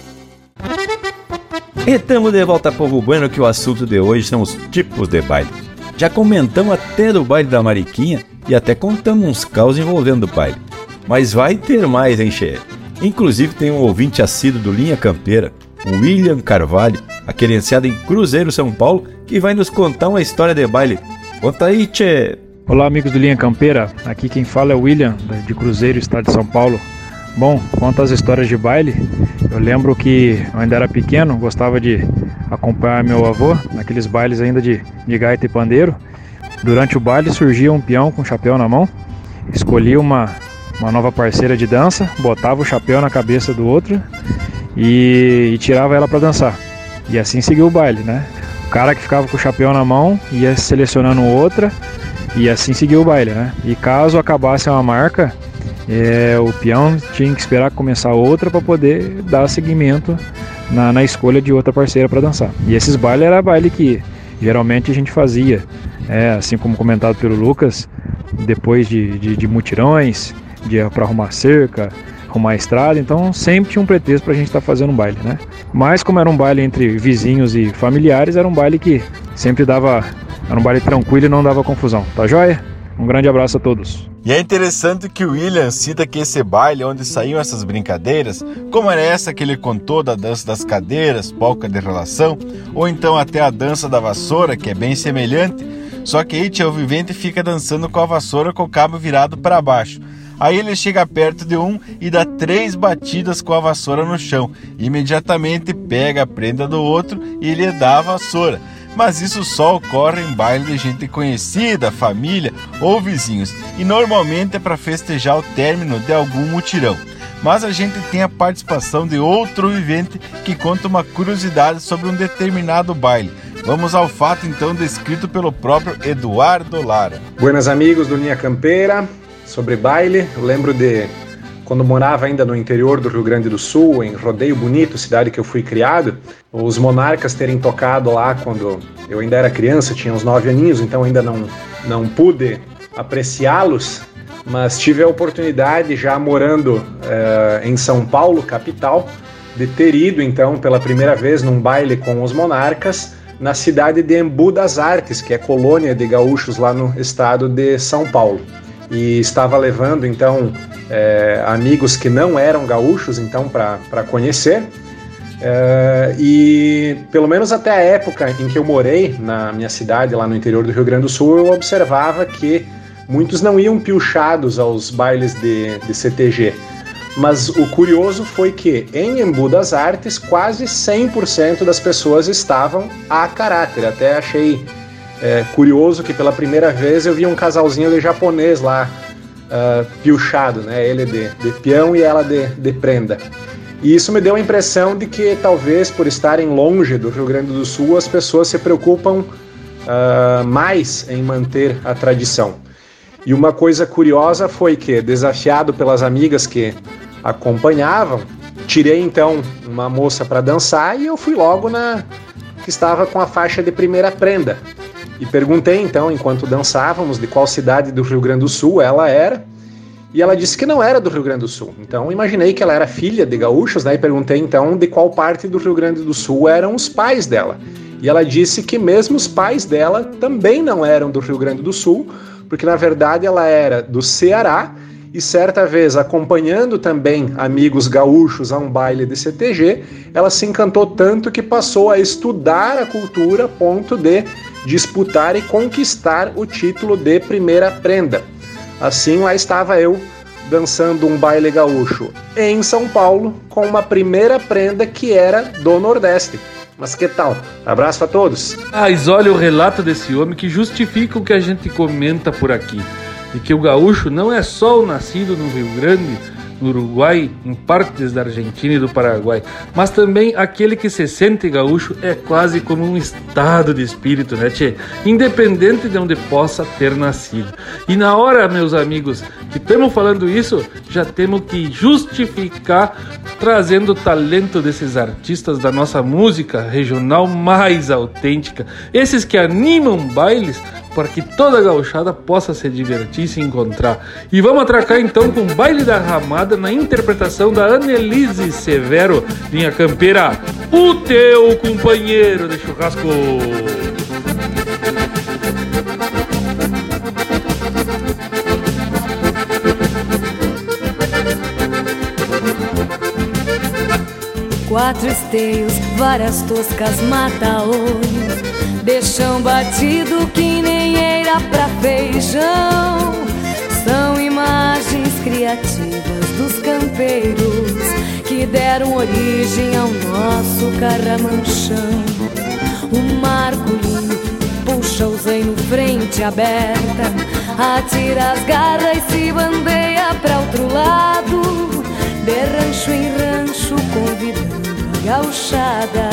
Estamos de volta, povo bueno, que o assunto de hoje são os tipos de baile. Já comentamos até do baile da Mariquinha e até contamos uns caos envolvendo o baile. Mas vai ter mais, hein, Che? Inclusive tem um ouvinte assíduo do Linha Campeira, o William Carvalho, aquerenciado em Cruzeiro, São Paulo, que vai nos contar uma história de baile. Conta aí, Che! Olá, amigos do Linha Campeira. Aqui quem fala é o William, de Cruzeiro, estado de São Paulo. Bom, quanto às histórias de baile, eu lembro que eu ainda era pequeno, gostava de acompanhar meu avô naqueles bailes ainda de, de gaita e pandeiro. Durante o baile surgia um peão com chapéu na mão, escolhia uma, uma nova parceira de dança, botava o chapéu na cabeça do outro e, e tirava ela para dançar. E assim seguiu o baile, né? O cara que ficava com o chapéu na mão ia selecionando outra e assim seguiu o baile, né? E caso acabasse uma marca, é, o peão tinha que esperar começar outra para poder dar seguimento na, na escolha de outra parceira para dançar. E esses bailes era baile que geralmente a gente fazia, é, assim como comentado pelo Lucas, depois de, de, de mutirões, de para arrumar cerca, arrumar estrada, então sempre tinha um pretexto para a gente estar tá fazendo um baile, né? Mas como era um baile entre vizinhos e familiares, era um baile que sempre dava, era um baile tranquilo e não dava confusão, tá joia? Um grande abraço a todos. E é interessante que o William cita que esse baile onde saíam essas brincadeiras, como era essa que ele contou da dança das cadeiras, polca de relação, ou então até a dança da vassoura, que é bem semelhante, só que aí o vivente fica dançando com a vassoura com o cabo virado para baixo. Aí ele chega perto de um e dá três batidas com a vassoura no chão. Imediatamente pega a prenda do outro e lhe dá a vassoura mas isso só ocorre em baile de gente conhecida, família ou vizinhos, e normalmente é para festejar o término de algum mutirão. Mas a gente tem a participação de outro vivente que conta uma curiosidade sobre um determinado baile. Vamos ao fato então descrito pelo próprio Eduardo Lara. Buenas amigos do Linha Campeira, sobre baile, eu lembro de quando morava ainda no interior do Rio Grande do Sul, em Rodeio Bonito, cidade que eu fui criado, os monarcas terem tocado lá quando eu ainda era criança, tinha uns nove aninhos, então ainda não, não pude apreciá-los, mas tive a oportunidade, já morando eh, em São Paulo, capital, de ter ido então pela primeira vez num baile com os monarcas na cidade de Embu das Artes, que é colônia de gaúchos lá no estado de São Paulo. E estava levando então é, amigos que não eram gaúchos, então, para conhecer. É, e pelo menos até a época em que eu morei na minha cidade, lá no interior do Rio Grande do Sul, eu observava que muitos não iam piochados aos bailes de, de CTG. Mas o curioso foi que em Embu das Artes quase 100% das pessoas estavam a caráter. Até achei é, curioso que pela primeira vez eu vi um casalzinho de japonês lá uh, piochado, né? Ele de, de peão e ela de, de prenda. E isso me deu a impressão de que talvez por estarem longe do Rio Grande do Sul as pessoas se preocupam uh, mais em manter a tradição. E uma coisa curiosa foi que, desafiado pelas amigas que acompanhavam, tirei então uma moça para dançar e eu fui logo na que estava com a faixa de primeira prenda. E perguntei então, enquanto dançávamos, de qual cidade do Rio Grande do Sul ela era. E ela disse que não era do Rio Grande do Sul. Então imaginei que ela era filha de gaúchos, né? E perguntei então de qual parte do Rio Grande do Sul eram os pais dela. E ela disse que mesmo os pais dela também não eram do Rio Grande do Sul, porque na verdade ela era do Ceará e certa vez, acompanhando também amigos gaúchos a um baile de CTG, ela se encantou tanto que passou a estudar a cultura a ponto de disputar e conquistar o título de primeira prenda. Assim, lá estava eu dançando um baile gaúcho em São Paulo com uma primeira prenda que era do Nordeste. Mas que tal? Abraço a todos. Mas olha o relato desse homem que justifica o que a gente comenta por aqui de que o gaúcho não é só o nascido no Rio Grande, no Uruguai, em partes da Argentina e do Paraguai, mas também aquele que se sente gaúcho é quase como um estado de espírito, né, tchê? Independente de onde possa ter nascido. E na hora, meus amigos, que estamos falando isso, já temos que justificar trazendo o talento desses artistas da nossa música regional mais autêntica, esses que animam bailes para que toda a gauchada possa se divertir e se encontrar. E vamos atracar então com o Baile da Ramada na interpretação da Annelise Severo, linha campeira, o teu companheiro de churrasco. Quatro esteios, várias toscas mata-olhos. Deixam batido que nem era pra feijão. São imagens criativas dos campeiros Que deram origem ao nosso carramanchão O marculino puxa o zaino frente aberta Atira as garras e se bandeia pra outro lado De rancho em rancho convidando a gauchada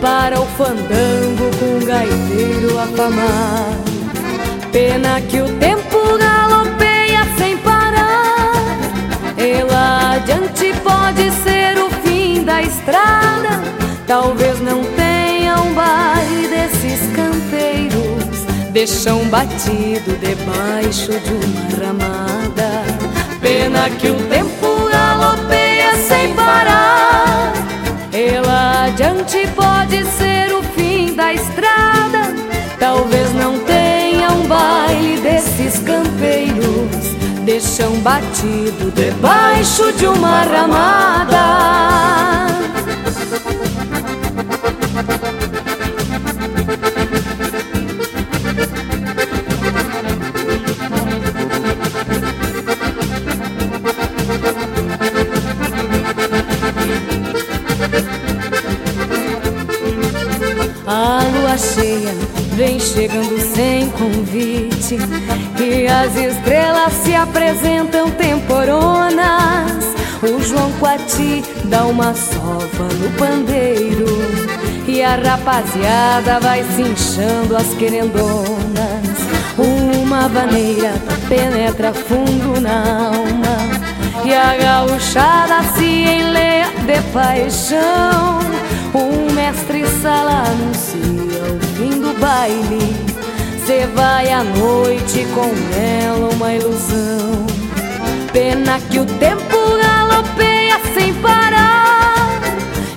para o fandango com gaiteiro afamado. Pena que o tempo galopeia sem parar. E lá adiante pode ser o fim da estrada. Talvez não tenha um baile desses campeiros. Deixam batido debaixo de uma ramada. Pena que o tempo galopeia sem parar. E lá adiante pode ser o fim da estrada. Talvez não tenha um baile desses cantos de chão batido debaixo de uma ramada. Cheia vem chegando sem convite. E as estrelas se apresentam temporonas. O João Quati dá uma sova no pandeiro. E a rapaziada vai se inchando as querendonas. Uma vaneira penetra fundo na alma. E a gauchada se enleia de paixão. Um mestre sala anuncia baile. Cê vai à noite com ela uma ilusão. Pena que o tempo galopeia sem parar.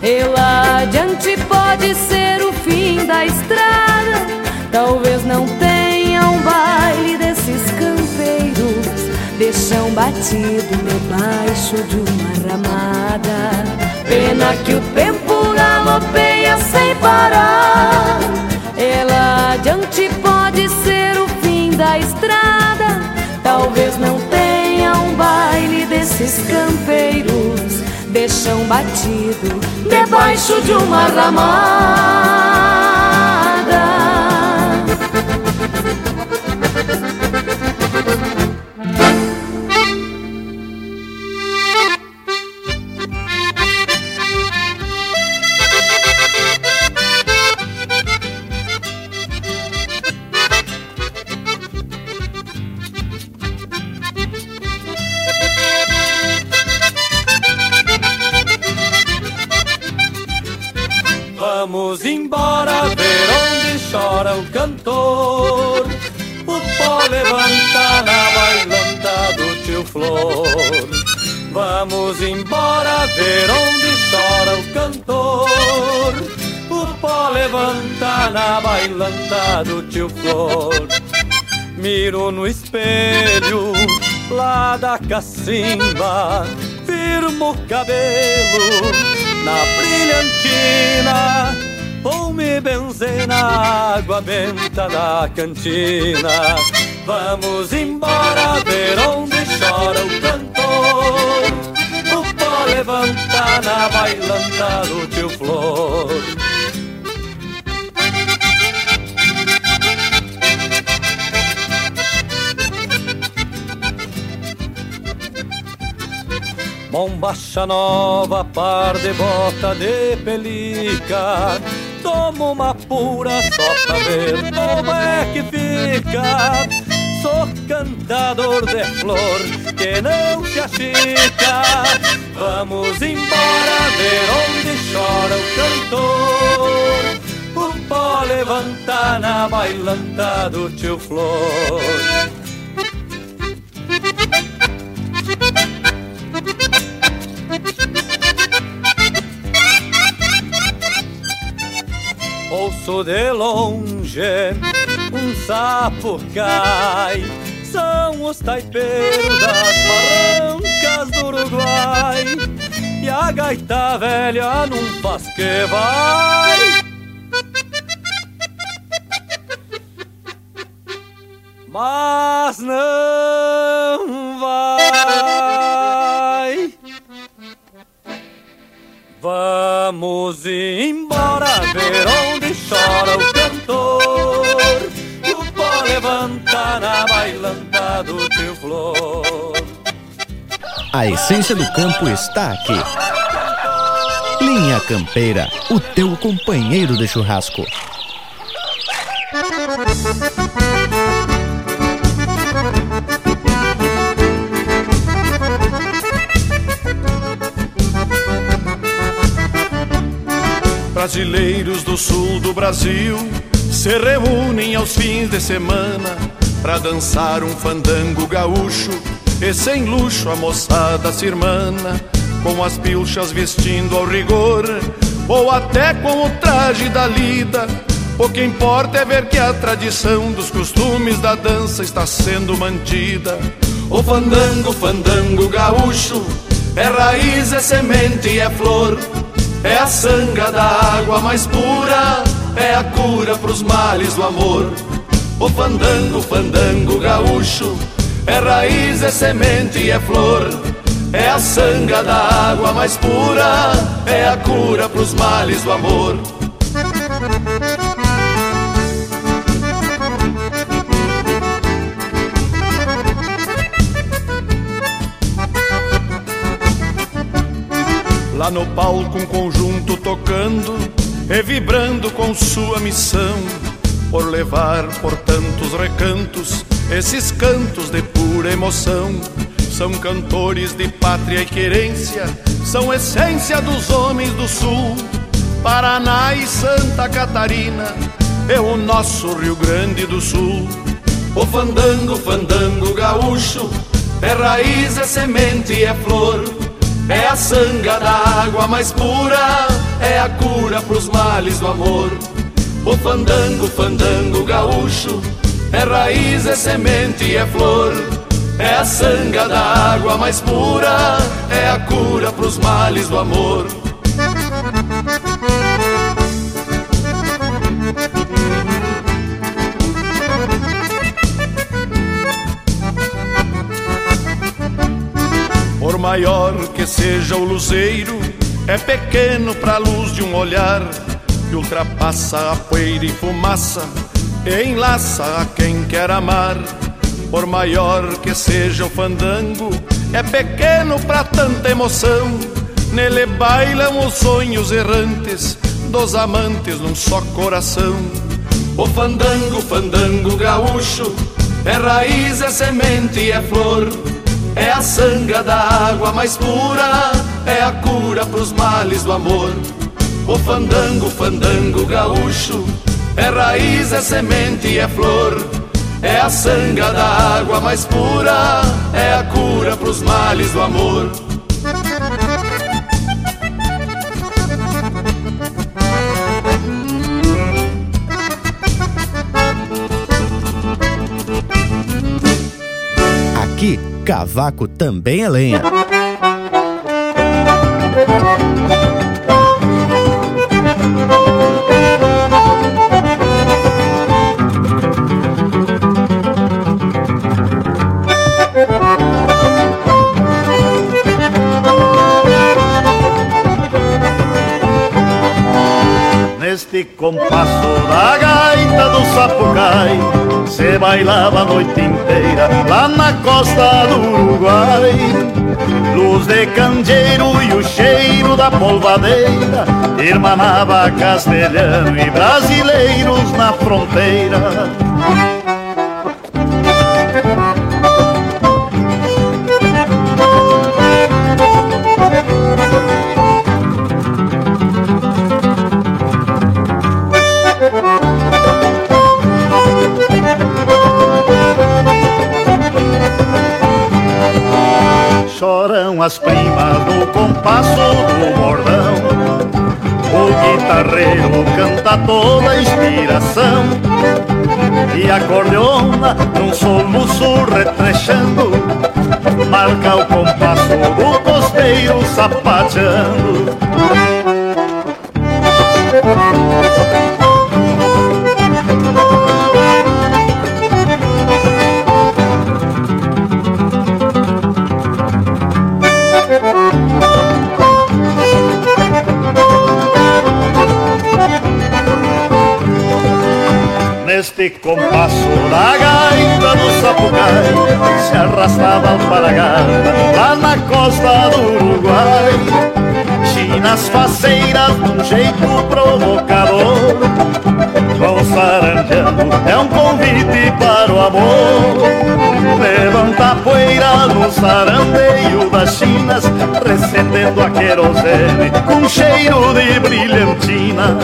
E lá adiante pode ser o fim da estrada. Talvez não tenha um baile desses campeiros. De chão batido debaixo de uma ramada. Pena que o tempo galopeia sem parar. Ela adiante pode ser o fim da estrada. Talvez não tenha um baile desses campeiros. De chão batido debaixo de uma ramada. Do tio Flor. Miro no espelho lá da cacimba, firmo o cabelo na brilhantina Vou me benzer na água benta da cantina. Vamos embora ver onde chora o cantor. O pó levanta na bailanta do tio Flor Bombacha nova, par de bota de pelica. Tomo uma pura só pra ver como é que fica? Sou cantador de flor que não se achica. Vamos embora ver onde chora o cantor. O pó levanta na bailanta do tio Flor Ouço de longe um sapo cai. São os taipeiros das barrancas do Uruguai. E a gaita velha não faz que vai. Mas não vai. Vamos embora ver onde chora o cantor O pó levanta na bailanta do teu flor A essência do campo está aqui. Linha Campeira, o teu companheiro de churrasco. Brasileiros do sul do Brasil se reúnem aos fins de semana pra dançar um fandango gaúcho e sem luxo a moçada se irmana com as pilchas vestindo ao rigor ou até com o traje da lida. O que importa é ver que a tradição dos costumes da dança está sendo mantida. O fandango, fandango gaúcho, é raiz, é semente, é flor, é a sanga da água mais pura, é a cura pros males do amor. O fandango, fandango gaúcho, é raiz, é semente, é flor, é a sanga da água mais pura, é a cura pros males do amor. Lá no palco um conjunto tocando e vibrando com sua missão por levar por tantos recantos esses cantos de pura emoção. São cantores de pátria e querência, são essência dos homens do sul, Paraná e Santa Catarina, é o nosso Rio Grande do Sul. O fandango, fandango gaúcho, é raiz, é semente, é flor é a sanga da água mais pura, é a cura pros males do amor. O fandango, fandango gaúcho, é raiz, é semente, é flor. É a sanga da água mais pura, é a cura pros males do amor. Maior que seja o luzeiro, é pequeno pra luz de um olhar que ultrapassa a poeira e fumaça e enlaça a quem quer amar. Por maior que seja o fandango, é pequeno pra tanta emoção. Nele bailam os sonhos errantes dos amantes num só coração. O fandango, fandango gaúcho, é raiz, é semente, é flor. É a sanga da água mais pura, é a cura pros males do amor. O fandango, fandango gaúcho, é raiz, é semente, é flor. É a sanga da água mais pura, é a cura pros males do amor. Cavaco também é lenha. Bailava a noite inteira lá na costa do Uruguai. Luz de candeeiro e o cheiro da polvadeira Irmanava castelhano e brasileiros na fronteira As primas no compasso do bordão. O guitarreiro canta toda a inspiração. E a cordeona num soluço retrechando. Marca o compasso do costeiro sapateando Neste compasso da gaita do Sapucai Se arrastava alpargata lá na costa do Uruguai. Chinas faceiras um jeito provocador Vão saranjando, é um convite para o amor. Levanta a poeira no sarandeio das chinas Recendendo a querosene com cheiro de brilhantina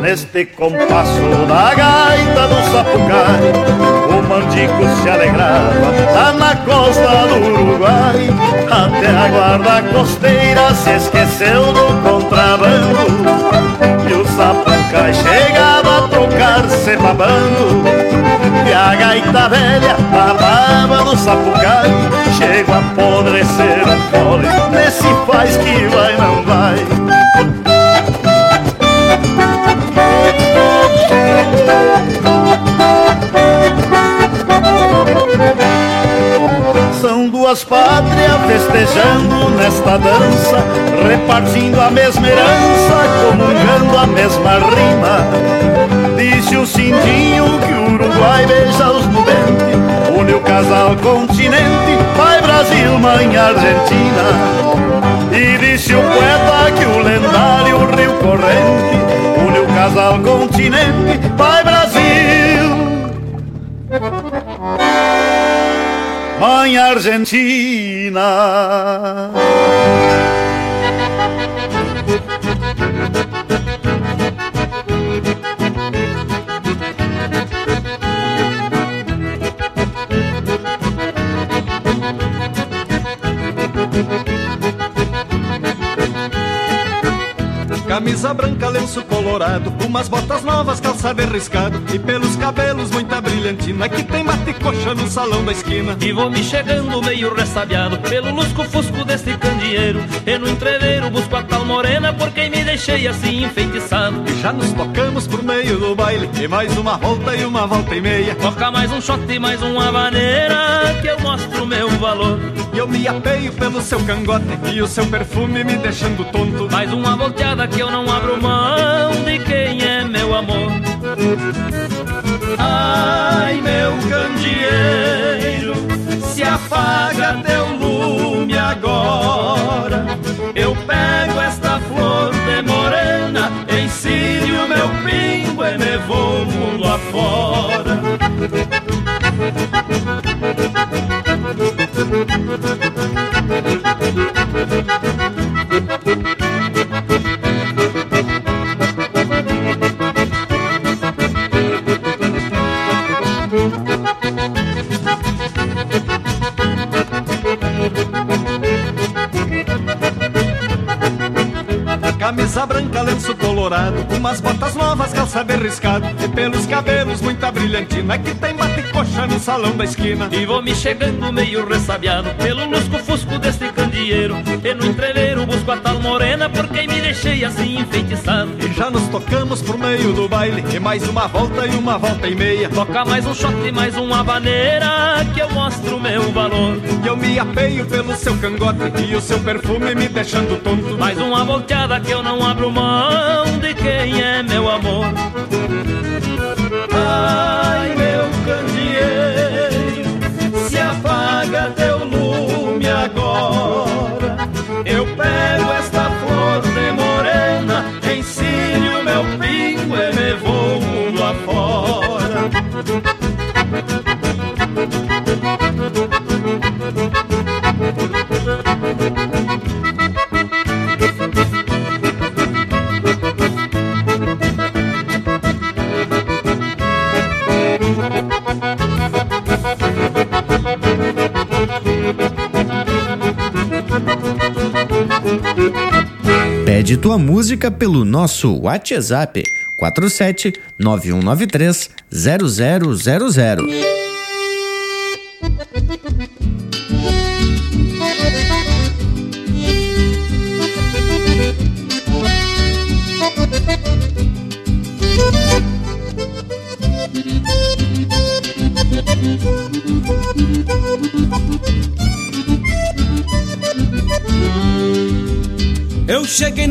Neste compasso da gaita do sapucai, o mandico se alegrava lá na costa do Uruguai. Até a guarda costeira se esqueceu do contrabando e o sapucai chega trocar-se babando. E a gaita velha babava no sapucai. Chego a apodrecer o fole Nesse faz que vai não vai. São duas pátrias festejando nesta dança, repartindo a mesma herança, comungando a mesma rima. Disse o Cindinho que o Uruguai beija os nubentes, une o casal continente, pai Brasil, mãe Argentina. E disse o poeta que o lendário Rio Corrente une o casal continente, pai Brasil. Mãe Argentina. Camisa branca, lenço colorado, umas botas novas, calçado riscado e pelos cabelos muita brilhantina que tem mate coxa no salão da esquina. E vou me chegando meio ressabiado pelo lusco-fusco deste candeeiro E no entreveiro busco a tal morena por quem me deixei assim enfeitiçado E já nos tocamos por meio do baile e mais uma volta e uma volta e meia. Toca mais um shot e mais uma maneira que eu mostro meu valor E eu me apeio pelo seu cangote e o seu perfume me deixando tonto. Mais uma volteada que eu não abro mão de quem é meu amor Ai, meu candeeiro, se apaga teu lume agora. Eu pego esta flor de morena, ensino meu pingo e me vou mundo afora. Camisa branca, lenço colorado, umas botas novas, calçado riscado e pelos cabelos muita brilhantina que tem bate coxa no salão da esquina. E vou me chegando meio ressabiado pelo lusco-fusco deste candeeiro E no entreveiro busco a tal morena por quem me deixei assim enfeitiçado E já nos tocamos por meio do baile e mais uma volta e uma volta e meia. Toca mais um shot e mais uma maneira que eu mostro meu valor E eu me apeio pelo seu cangote e o seu perfume me deixando tonto. Mais uma volteada que eu não abro mão de quem é meu amor Pede tua música pelo nosso WhatsApp 47 9193 0000.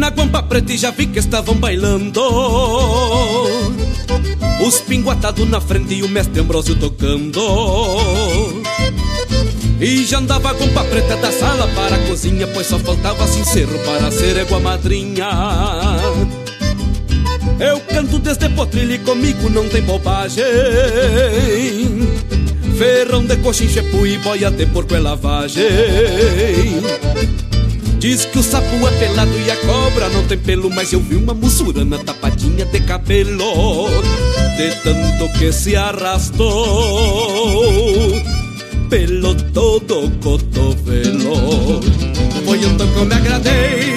Na Guampa Preta e já vi que estavam bailando. Os pinguatados na frente e o mestre Ambrósio tocando. E já andava a Guampa Preta da sala para a cozinha Pois só faltava sincero para ser égua madrinha. Eu canto desde potrilho e comigo não tem bobagem. Ferrão de coxinha, e boia de porco é lavagem Diz que o sapo é pelado e a cobra não tem pelo, mas eu vi uma mussurana tapadinha de cabelo, de tanto que se arrastou pelo todo cotovelo. Foi então que eu me agradei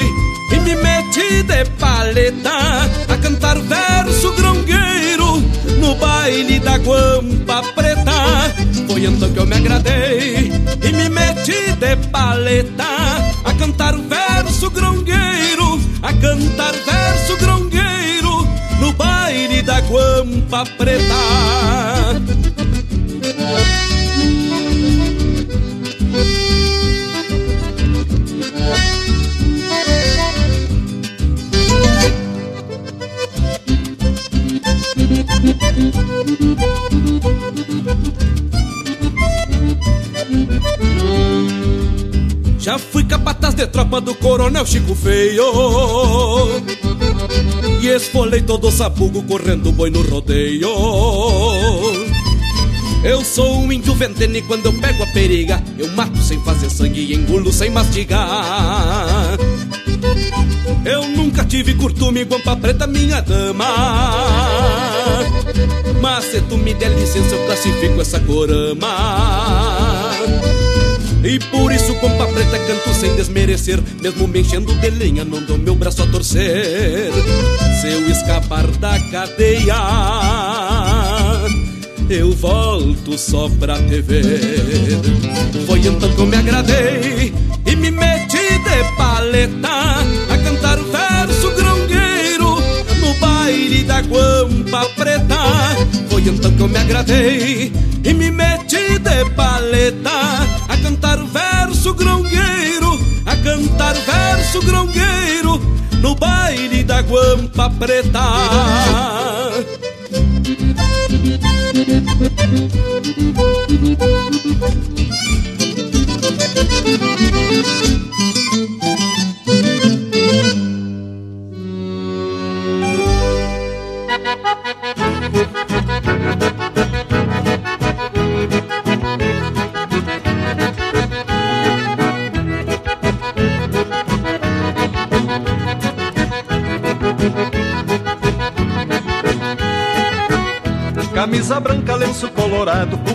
e me meti de paleta a cantar verso grongueiro no baile da guampa. Foi então que eu me agradei e me meti de paleta a cantar verso grongueiro, a cantar verso grongueiro no baile da guampa preta. Já fui capataz de tropa do coronel Chico Feio. E esfolei todo o sabugo correndo boi no rodeio. Eu sou um índio ventene quando eu pego a periga Eu mato sem fazer sangue e engulo sem mastigar. Eu nunca tive curtume, guampa preta, minha dama. Mas se tu me der licença eu classifico essa corama e por isso, pompa preta, canto sem desmerecer. Mesmo me enchendo de lenha, não dou meu braço a torcer. Se eu escapar da cadeia Eu volto só pra te ver. Foi então que eu me agradei E me meti de paleta A cantar verso grongueiro No baile da guampa preta. Foi então que eu me agradei E me meti de paleta cantar verso grongueiro, a cantar verso grongueiro no baile da guampa preta.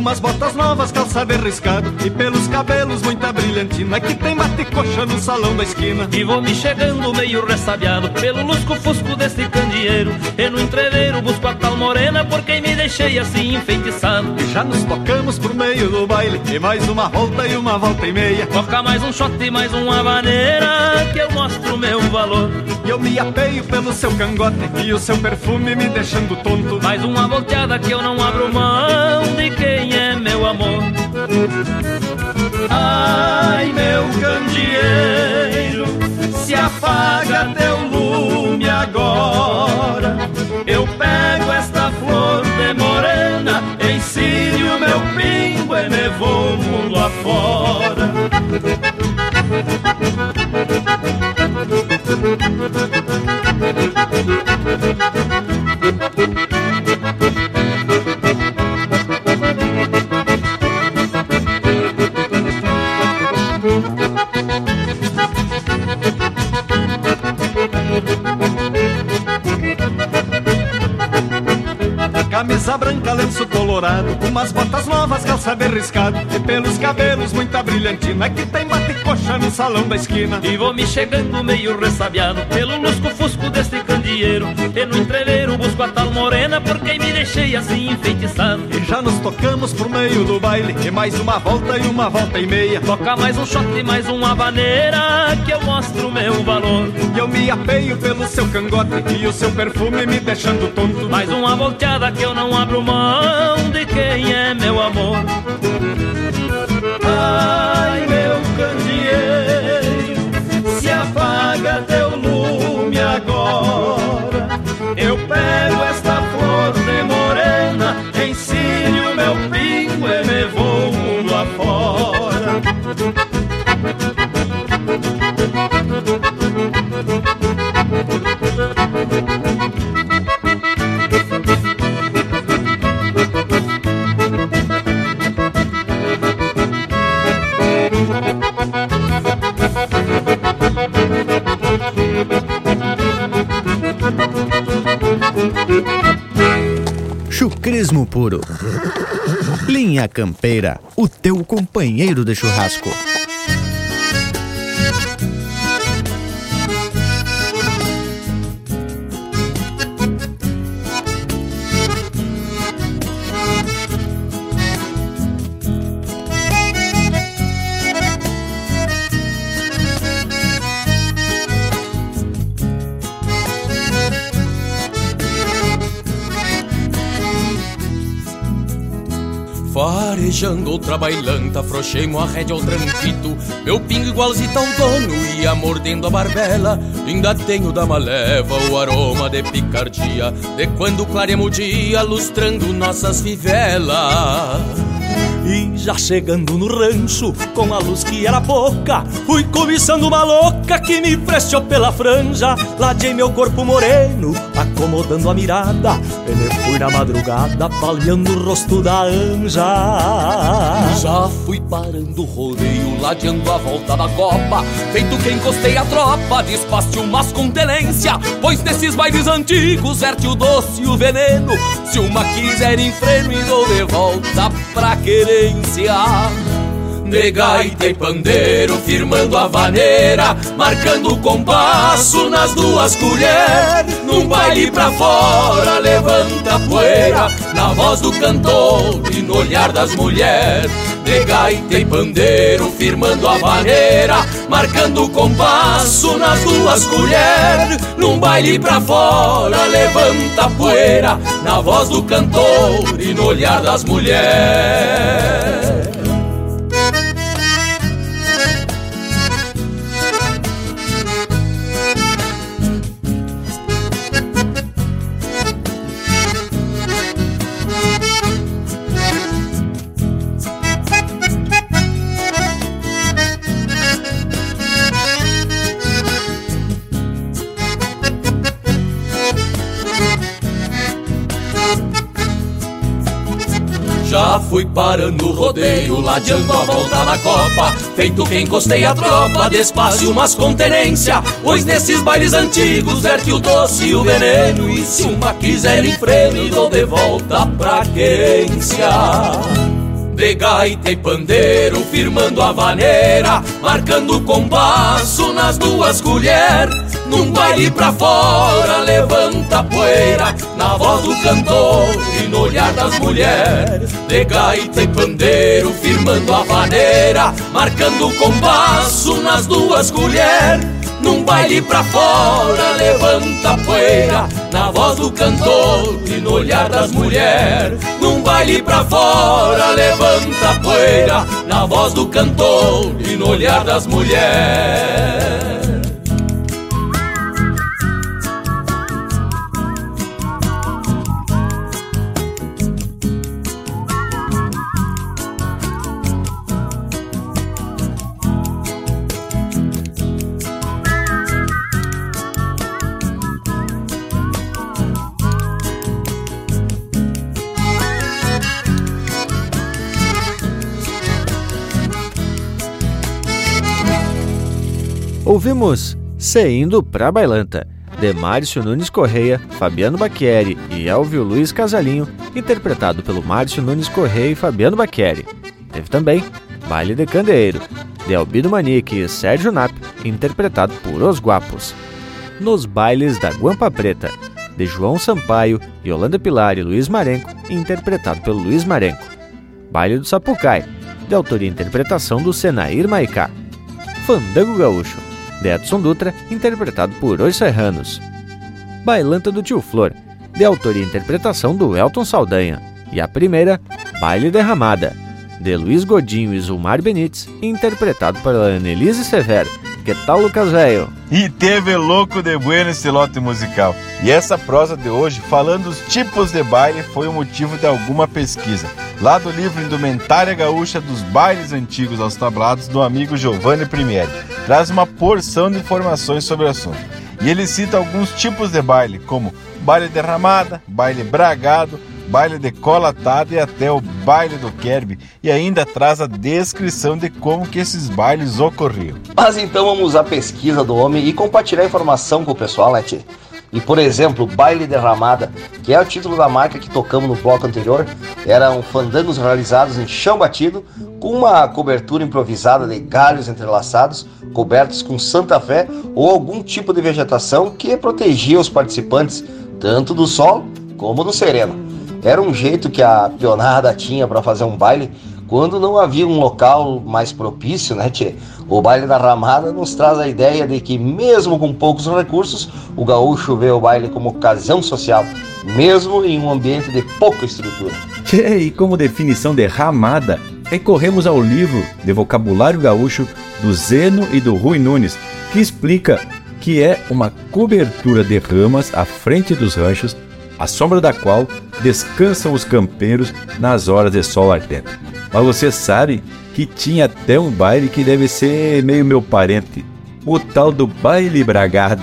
Umas botas novas, calçado riscado e pelos cabelos muita brilhantina que tem bate-coxa no salão da esquina. E vou me chegando meio ressabiado pelo lusco-fusco desse candeeiro e no entreveiro busco a tal morena por quem me deixei assim enfeitiçado. E já nos tocamos por meio do baile e mais uma volta e uma volta e meia. Toca mais um shot e mais uma maneira que eu mostro meu valor. E eu me apeio pelo seu cangote e o seu perfume me deixando tonto. Mais uma volteada que eu não abro mão quem é meu amor. Ai, meu candeeiro, se apaga teu lume agora. Eu pego esta flor de morena, ensino meu pingo e me vou mundo afora. Camisa colorado, umas botas novas, calça bem riscado e pelos cabelos muita brilhantina que tem bate-coxa no salão da esquina. E vou me chegando meio ressabiado pelo lusco-fusco deste candeeiro e no entreveiro busco a tal morena por quem me deixei assim enfeitiçado. E já nos tocamos por meio do baile e mais uma volta e uma volta e meia. Toca mais um shot e mais uma vaneira que eu mostro meu valor. E eu me apeio pelo seu cangote e o seu perfume me deixando tonto. Mais uma volteada que eu não abro mão quem é meu amor. Ai, meu candeeiro, se apaga teu lume agora. Eu pego esta flor de morena, ensino meu pingo e me vou mundo afora. Chucrismo puro. Linha Campeira, o teu companheiro de churrasco. Farejando outra bailanta, afrouxei-mo a rédea ao tranquito Meu pingo igualzito ao dono, ia mordendo a barbela. Ainda tenho da maleva o aroma de picardia De quando clareamos o dia, lustrando nossas fivelas já chegando no rancho, com a luz que era pouca, fui cobiçando uma louca que me prestou pela franja. Ladei meu corpo moreno, acomodando a mirada. Ele fui na madrugada, palhando o rosto da anja. Já fui parando o rodeio, ladeando a volta da copa. Feito que encostei a tropa, despaste umas com tenência. Pois nesses bailes antigos, verte o doce e o veneno. Se uma quiser em freno, e dou de volta pra 家. De gaita e pandeiro, firmando a vaneira, marcando o compasso nas duas colheres. Num baile pra fora, levanta a poeira, na voz do cantor e no olhar das mulheres. De gaita e pandeiro, firmando a vaneira, marcando o compasso nas duas colheres. Num baile pra fora, levanta a poeira, na voz do cantor e no olhar das mulheres. Fui parando o rodeio, ladeando a volta na copa. Feito que encostei a tropa, despacio umas contenência Pois nesses bailes antigos verte o doce e o veneno E se uma quiser em freno, dou de volta pra quência. De gaita e pandeiro, firmando a vaneira, marcando o compasso nas duas colheres. Num baile pra fora, levanta a poeira, na voz do cantor e no olhar das mulheres. De gaita e pandeiro, firmando a vaneira, marcando o compasso nas duas colheres. Num baile pra fora, levanta a poeira Na voz do cantor e no olhar das mulheres Num baile pra fora, levanta a poeira Na voz do cantor e no olhar das mulheres Ouvimos Se Indo Pra Bailanta, de Márcio Nunes Correia, Fabiano Bacchieri e Elvio Luiz Casalinho, interpretado pelo Márcio Nunes Correia e Fabiano Bacchieri. Teve também Baile de Candeeiro, de Albido Manique e Sérgio Nap, interpretado por Os Guapos. Nos Bailes da Guampa Preta, de João Sampaio, Yolanda Pilar e Luiz Marenco, interpretado pelo Luiz Marenco. Baile do Sapucai, de autoria e interpretação do Senair Maicá. Fandango Gaúcho, de Edson Dutra, interpretado por Os Serranos. Bailanta do Tio Flor, de autoria e interpretação do Elton Saldanha. E a primeira, Baile Derramada, de Luiz Godinho e Zulmar Benites, interpretado pela Annelise Severo. Que tal, Lucas Velho? E teve louco de bueno esse lote musical. E essa prosa de hoje, falando os tipos de baile, foi o motivo de alguma pesquisa. Lá do livro Indumentária Gaúcha dos Bailes Antigos aos Tablados, do amigo Giovanni Primieri. Traz uma porção de informações sobre o assunto. E ele cita alguns tipos de baile, como baile derramada, baile bragado, baile de cola atada e até o baile do Kerb, e ainda traz a descrição de como que esses bailes ocorriam. Mas então vamos à pesquisa do homem e compartilhar a informação com o pessoal, né, tchê? E por exemplo, Baile Derramada, que é o título da marca que tocamos no bloco anterior, eram fandangos realizados em chão batido, com uma cobertura improvisada de galhos entrelaçados, cobertos com Santa Fé ou algum tipo de vegetação que protegia os participantes tanto do sol como do sereno. Era um jeito que a pionada tinha para fazer um baile quando não havia um local mais propício, né, tchê? O baile da ramada nos traz a ideia de que, mesmo com poucos recursos, o gaúcho vê o baile como ocasião social, mesmo em um ambiente de pouca estrutura. Tchê, e como definição de ramada, recorremos ao livro de vocabulário gaúcho do Zeno e do Rui Nunes, que explica que é uma cobertura de ramas à frente dos ranchos, à sombra da qual descansam os campeiros nas horas de sol ardente. Mas você sabe que tinha até um baile que deve ser meio meu parente, o tal do baile bragado.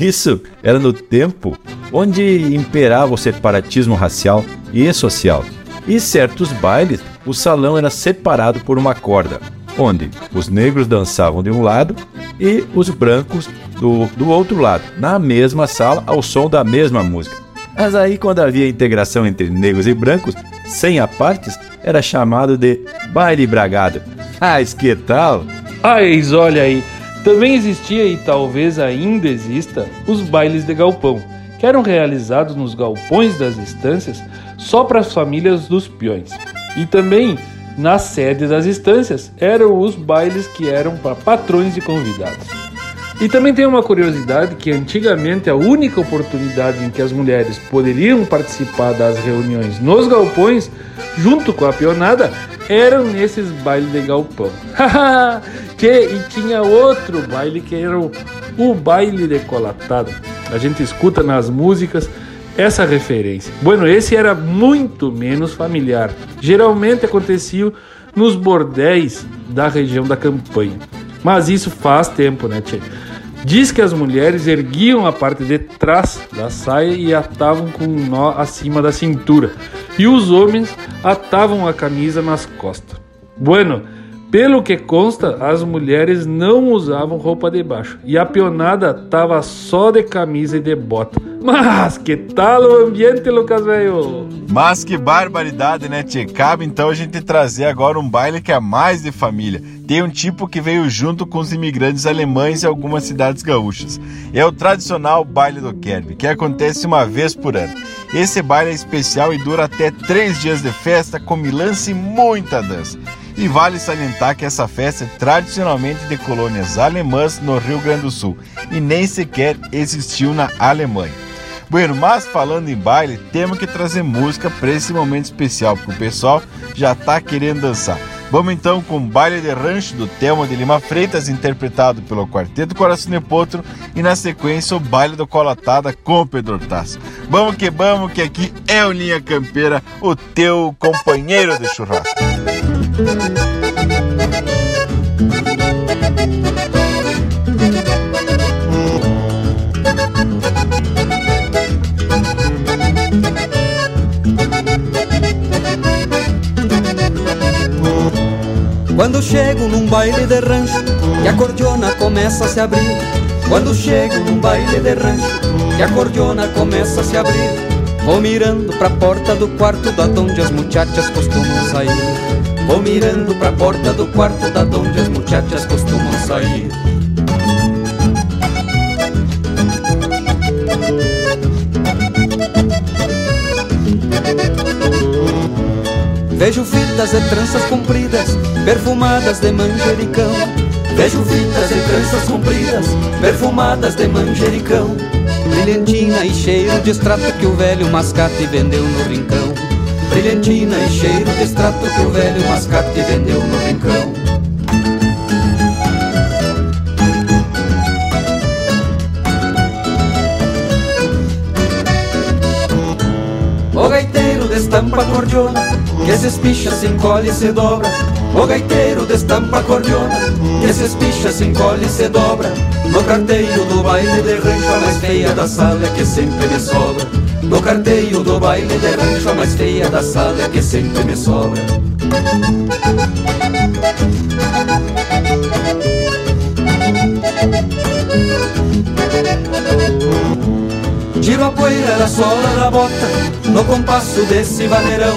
Isso era no tempo onde imperava o separatismo racial e social. E certos bailes, o salão era separado por uma corda, onde os negros dançavam de um lado e os brancos do, do outro lado, na mesma sala, ao som da mesma música. Mas aí, quando havia integração entre negros e brancos, sem apartes, era chamado de baile bragado. Ah, que tal? Ais, olha aí, também existia e talvez ainda exista os bailes de galpão, que eram realizados nos galpões das estâncias só para as famílias dos peões. E também na sede das estâncias eram os bailes que eram para patrões e convidados. E também tem uma curiosidade que antigamente a única oportunidade em que as mulheres poderiam participar das reuniões nos galpões, junto com a pionada, eram nesses bailes de galpão. [LAUGHS] que, e tinha outro baile que era o, o baile decolatado. A gente escuta nas músicas essa referência. Bueno, esse era muito menos familiar. Geralmente acontecia nos bordéis da região da campanha. Mas isso faz tempo, né, Tchê? Diz que as mulheres erguiam a parte de trás da saia e atavam com um nó acima da cintura, e os homens atavam a camisa nas costas. Bueno, pelo que consta, as mulheres não usavam roupa de baixo e a pionada tava só de camisa e de bota. Mas que tal o ambiente, Lucas velho? Mas que barbaridade, né, Tchê? Cabe então a gente trazer agora um baile que é mais de família. Tem um tipo que veio junto com os imigrantes alemães em algumas cidades gaúchas. É o tradicional baile do Kerb, que acontece uma vez por ano. Esse baile é especial e dura até três dias de festa, com milança e muita dança. E vale salientar que essa festa é tradicionalmente de colônias alemãs no Rio Grande do Sul e nem sequer existiu na Alemanha. Bueno, mas falando em baile, temos que trazer música para esse momento especial, porque o pessoal já está querendo dançar. Vamos então com Baile de Rancho do Telmo de Lima Freitas, interpretado pelo Quarteto Coração de Potro, e na sequência o Baile do Colatada com o Pedro Tasso. Vamos que vamos, que aqui é o Linha Campeira, o teu companheiro de churrasco. Quando chego num baile de rancho e a cordiona começa a se abrir. Quando chego num baile de rancho e a cordiona começa a se abrir. Vou mirando pra porta do quarto da onde as muchachas costumam sair. Vou mirando pra porta do quarto da onde as muchachas costumam sair. Vejo fitas de tranças compridas, perfumadas de manjericão. Vejo fitas de tranças compridas, perfumadas de manjericão. Brilhantina e cheiro de extrato que o velho mascate vendeu no rincão. Brilhantina e cheiro de extrato que o velho mascate vendeu no rincão. O gaiteiro destampa a cordiona Que se espicha, se encolhe e se dobra. O gaiteiro destampa a cordiona Que se espicha, se encolhe e se dobra. No carteio do baile de rancho A mais feia da sala é que sempre me sobra No carteio do baile de rancho A mais feia da sala é que sempre me sobra a poeira da sola da bota no compasso desse vaneirão.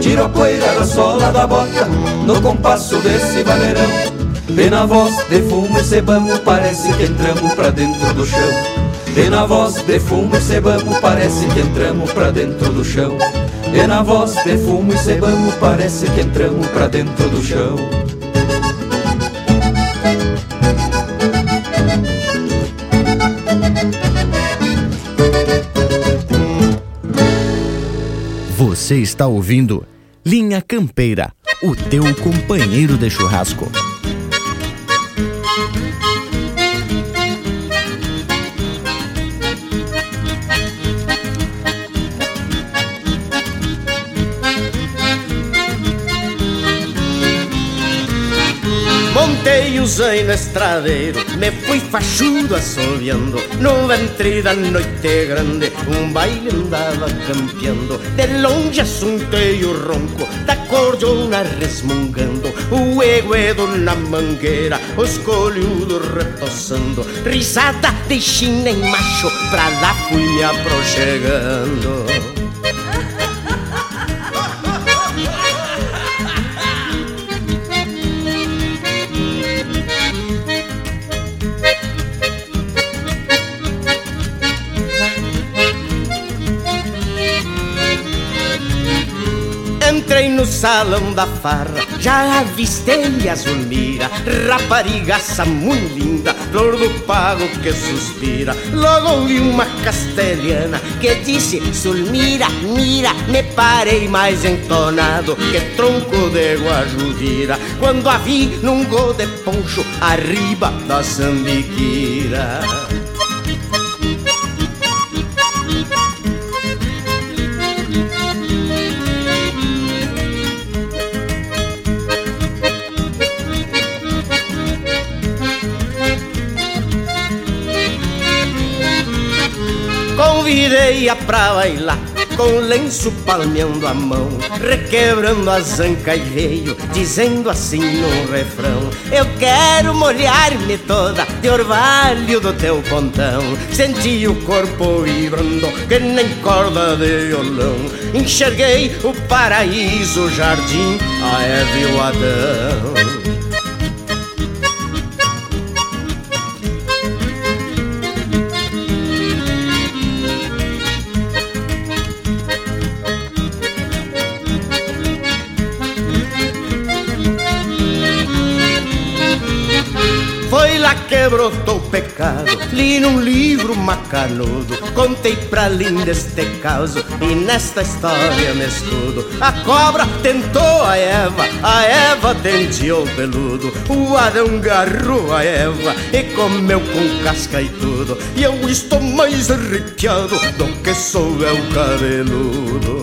Tiro a poeira da sola da bota no compasso desse vaneirão. E na voz de fumo e cebamo parece que entramos pra dentro do chão. E na voz de fumo e cebamo parece que entramos pra dentro do chão. E na voz de fumo e cebamo parece que entramos pra dentro do chão. Você está ouvindo Linha Campeira, o teu companheiro de churrasco. Montei o zaino estradeiro, me fui fachudo assobiando No ventre da noite grande, um baile andava campeando. De longe assuntei o ronco da cordiona resmungando. O eguedo na mangueira, os colhudos repousando Risada de china em macho, pra lá fui aproxegando salão da farra, já avistei a Zulmira, raparigaça muito linda, flor do pago que suspira. Logo vi uma castelhana que disse: Zulmira, mira, me parei mais entonado que tronco de guajudira. Quando a vi num gol de poncho, arriba da sambiquira. Convidei-a pra bailar com lenço palmeando a mão, requebrando a zanca e veio, dizendo assim no refrão: Eu quero molhar-me toda de orvalho do teu pontão. Senti o corpo vibrando, que nem corda de violão. Enxerguei o paraíso, o jardim, a Eva e o Adão. Li num livro macanudo, contei pra linda este caso e nesta história me escudo. A cobra tentou a Eva, a Eva denteou peludo, o Adão garrou a Eva e comeu com casca e tudo. E eu estou mais arrepiado do que sou eu cabeludo.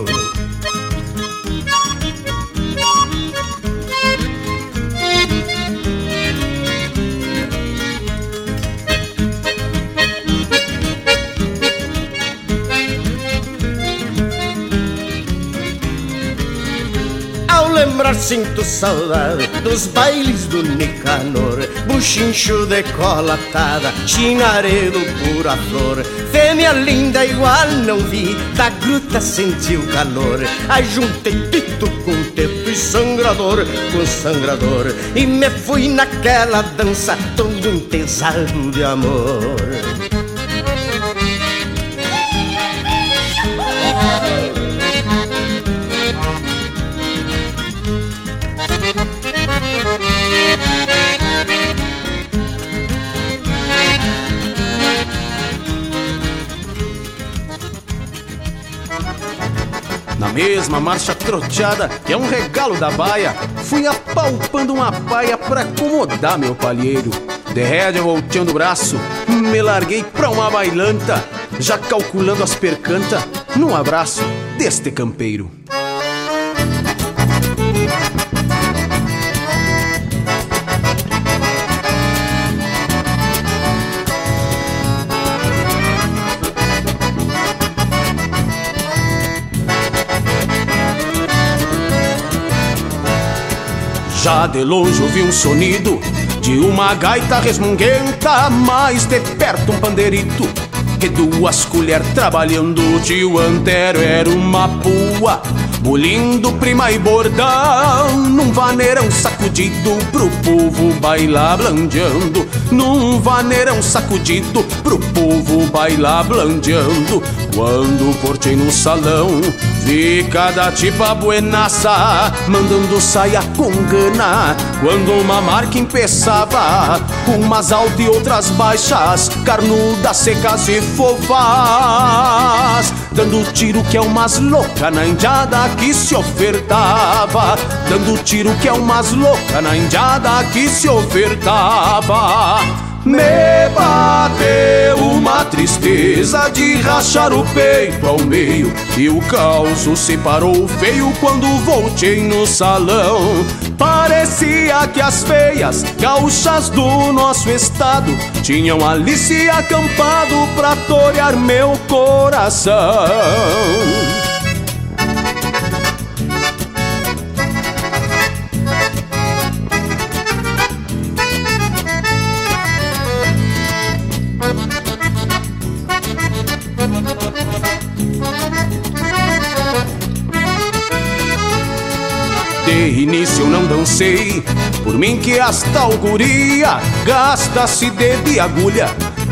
Lembrar sinto saudade dos bailes do Nicanor. Buchincho decolatada, chinaredo pura flor. Fêmea linda igual não vi, da gruta senti o calor Ajuntei tito com teto e sangrador com sangrador. E me fui naquela dança todo entesado de amor mesma marcha troteada, que é um regalo da baia, fui apalpando uma paia pra acomodar meu palheiro. De rédea volteando o braço, me larguei pra uma bailanta, já calculando as percanta num abraço deste campeiro. Já de longe ouvi um sonido de uma gaita resmunguenta, mais de perto um pandeirito e duas colheres trabalhando. O tio Antero era uma pua, bolindo prima e bordão. Num vaneirão sacudido pro povo bailar blandeando. Num vaneirão sacudido pro povo bailar blandeando. Quando portei no salão, vi cada tipa buenaça, mandando saia com gana. Quando uma marca empeçava, umas altas e outras baixas, carnudas, secas e fofas. Dando tiro que é umas louca na indiada que se ofertava. Dando tiro que é umas louca na indiada que se ofertava. Me bateu uma tristeza de rachar o peito ao meio E o caos se parou feio quando voltei no salão. Parecia que as feias gaúchas do nosso estado Tinham ali se acampado pra torear meu coração início eu não dancei, por mim que esta auguria gasta-se de agulha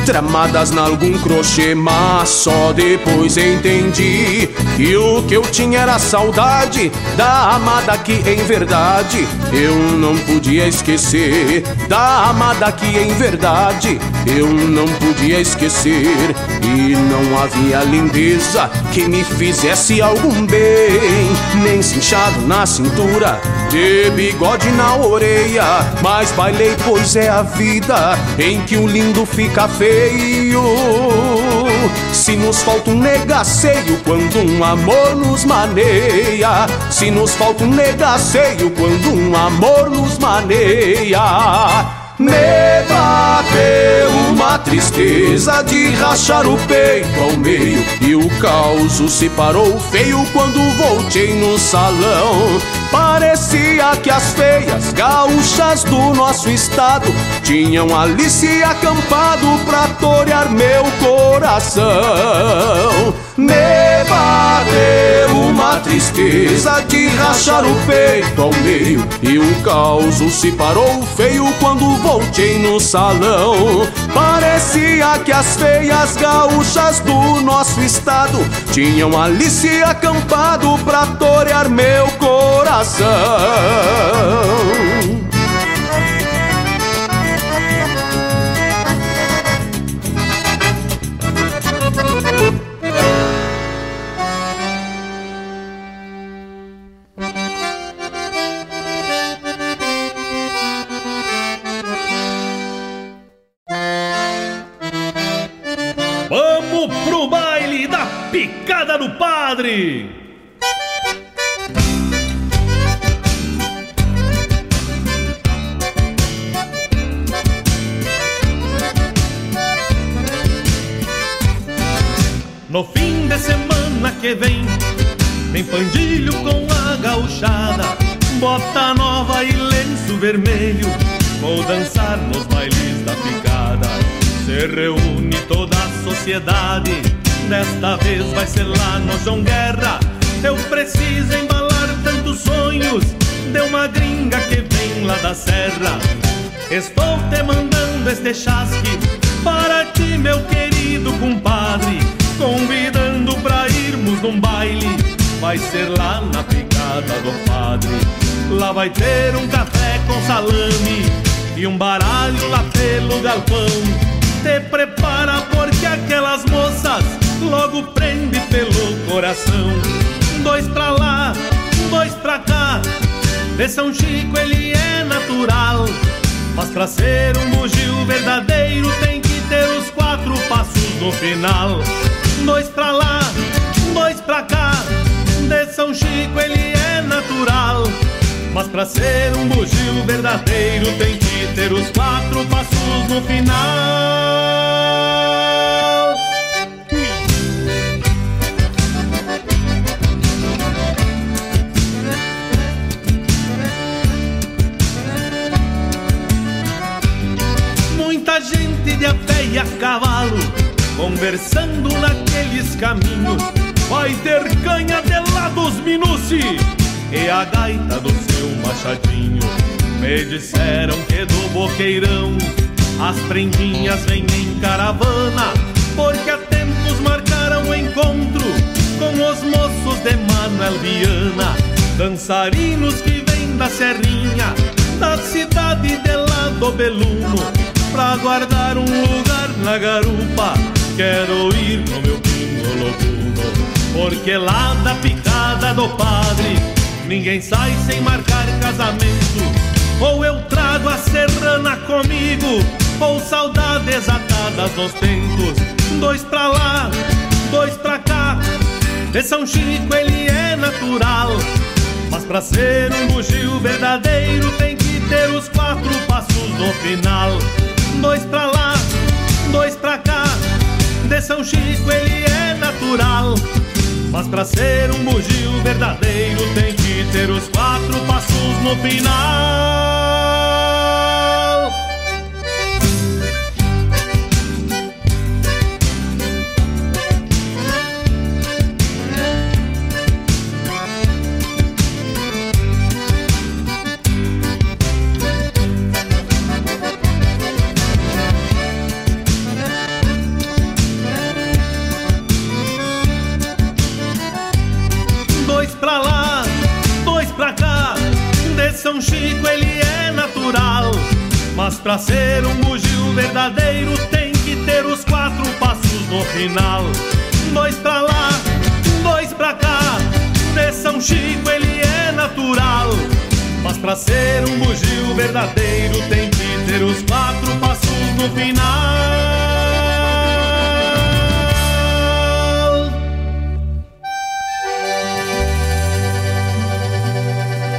tramadas na algum crochê, mas só depois entendi que o que eu tinha era saudade da amada que em verdade eu não podia esquecer, da amada que em verdade eu não podia esquecer. E não havia lindeza que me fizesse algum bem, nem cinchado na cintura, de bigode na orelha, mas bailei pois é a vida em que o lindo fica feio se nos falta um negaceio quando um amor nos maneia. Se nos falta um negaceio quando um amor nos maneia. Me bateu uma tristeza de rachar o peito ao meio E o caos se parou feio quando voltei no salão Parecia que as feias gaúchas do nosso estado Tinham ali se acampado pra torear meu coração Me bateu uma tristeza de rachar o peito ao meio E o caos se parou feio quando voltei no salão. Parecia que as feias gaúchas do nosso estado tinham ali se acampado pra torear meu coração. No fim de semana que vem, vem pandilho com a gauchada, bota nova e lenço vermelho, vou dançar nos bailes da picada. Se reúne toda a sociedade, desta vez vai ser lá no João Guerra. Eu preciso embalar tantos sonhos de uma gringa que vem lá da serra. Estou te mandando este chasque para ti, meu querido compadre. Convidando pra irmos num baile, vai ser lá na picada do padre. Lá vai ter um café com salame e um baralho lá pelo galpão. Te prepara porque aquelas moças logo prende pelo coração. Dois pra lá, dois pra cá, de São Chico ele é natural. Mas pra ser um bugio verdadeiro tem que ter os quatro passos no final. Dois pra lá, dois pra cá, de São Chico ele é natural. Mas pra ser um bugio verdadeiro tem que ter os quatro passos no final. Gente de a pé e a cavalo, conversando naqueles caminhos. Vai ter canha de lá dos Minuci e a gaita do seu machadinho. Me disseram que do boqueirão as prendinhas vêm em caravana, porque há tempos marcaram o encontro com os moços de Manuel Viana, dançarinos que vêm da Serrinha, da cidade de lá do Beluno, pra guardar um lugar na garupa. Quero ir no meu pingo porque lá da picada do padre, ninguém sai sem marcar casamento. Ou eu trago a serrana comigo, ou saudades atadas nos tentos. Dois pra lá, dois pra cá, de São Chico ele é natural. Mas pra ser um bugio verdadeiro tem que ter os quatro passos no final. Dois pra lá, dois pra cá, de São Chico ele é natural. Mas pra ser um bugio verdadeiro tem que ter os quatro passos no final. São Chico ele é natural. Mas pra ser um bugio verdadeiro tem que ter os quatro passos no final. Dois pra lá, dois pra cá, de São Chico ele é natural. Mas pra ser um bugio verdadeiro tem que ter os quatro passos no final.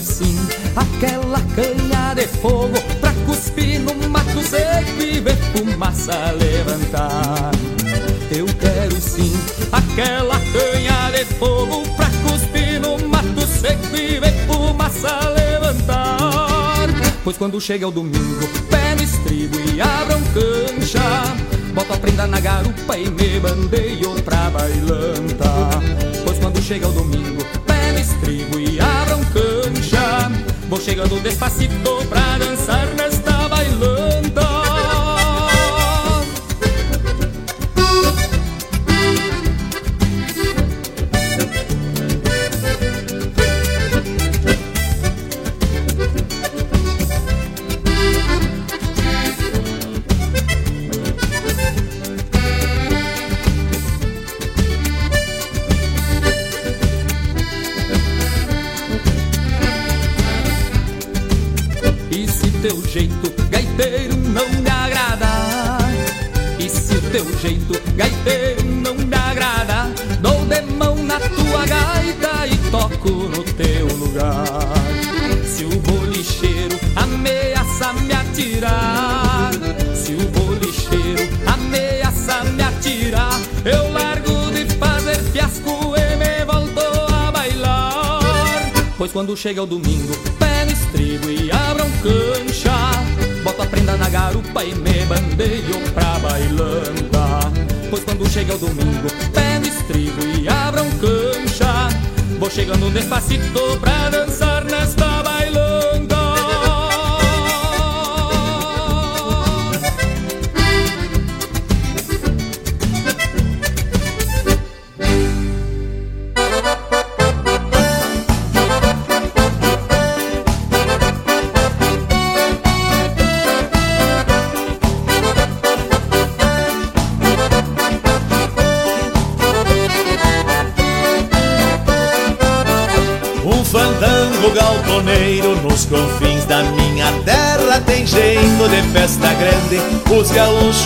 Sim. Aquela canha de fogo Pra cuspir no mato seco e ver fumaça levantar. Eu quero sim aquela canha de fogo Pra cuspir no mato seco e ver fumaça levantar. Pois quando chega o domingo, pé no estribo e abram cancha Boto a prenda na garupa e me bandeio pra bailanta. Pois quando chega o domingo, chegando despacito pra dançar nesta bailanta chega o domingo, pé no estribo e abram cancha. Boto a prenda na garupa e me bandeio pra bailanta. Pois quando chega o domingo, pé no estribo e abram cancha. Vou chegando despacito pra dançar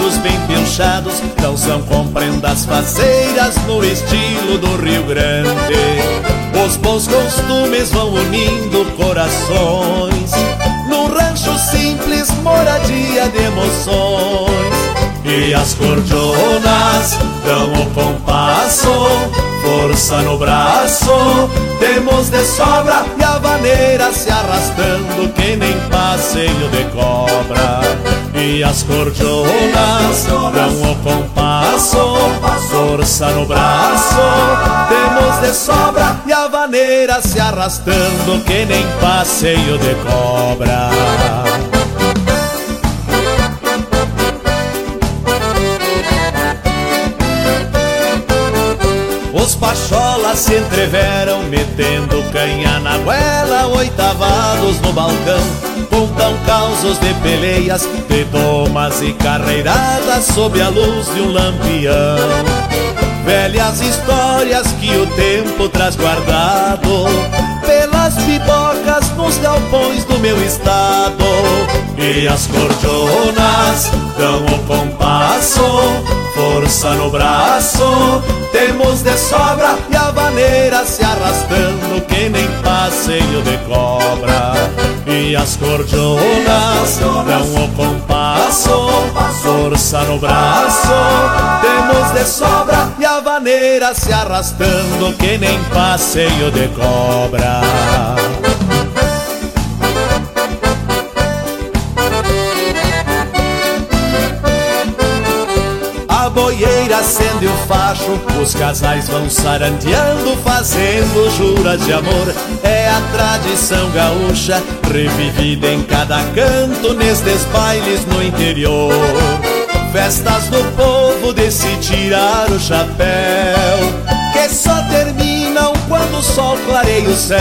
gaúchos bem pinchados não são com prendas faceiras no estilo do Rio Grande. Os bons costumes vão unindo corações. Num rancho simples, moradia de emoções. E as cordonas dão o compasso, força no braço, temos de sobra e a vaneira se arrastando que nem passeio de cobra. E as cordonas dão o compasso, força no braço, temos de sobra e a vaneira se arrastando que nem passeio de cobra. Os pacholas se entreveram, metendo canha na goela, oitavados no balcão. Contam causos de peleias, de domas e carreiradas sob a luz de um lampião. Velhas histórias que o tempo traz guardado pelas pipocas nos galpões do meu estado. E as cordonas dão o compasso, força no braço, temos de sobra e a vaneira se arrastando que nem passeio de cobra. E as cordonas dão o compasso, força no braço, temos de sobra e a vaneira se arrastando que nem passeio de cobra. Boieira acende o facho, os casais vão sarandeando, fazendo juras de amor. É a tradição gaúcha, revivida em cada canto, nestes bailes no interior. Festas do povo de se tirar o chapéu, que só terminam quando o sol clareia o céu.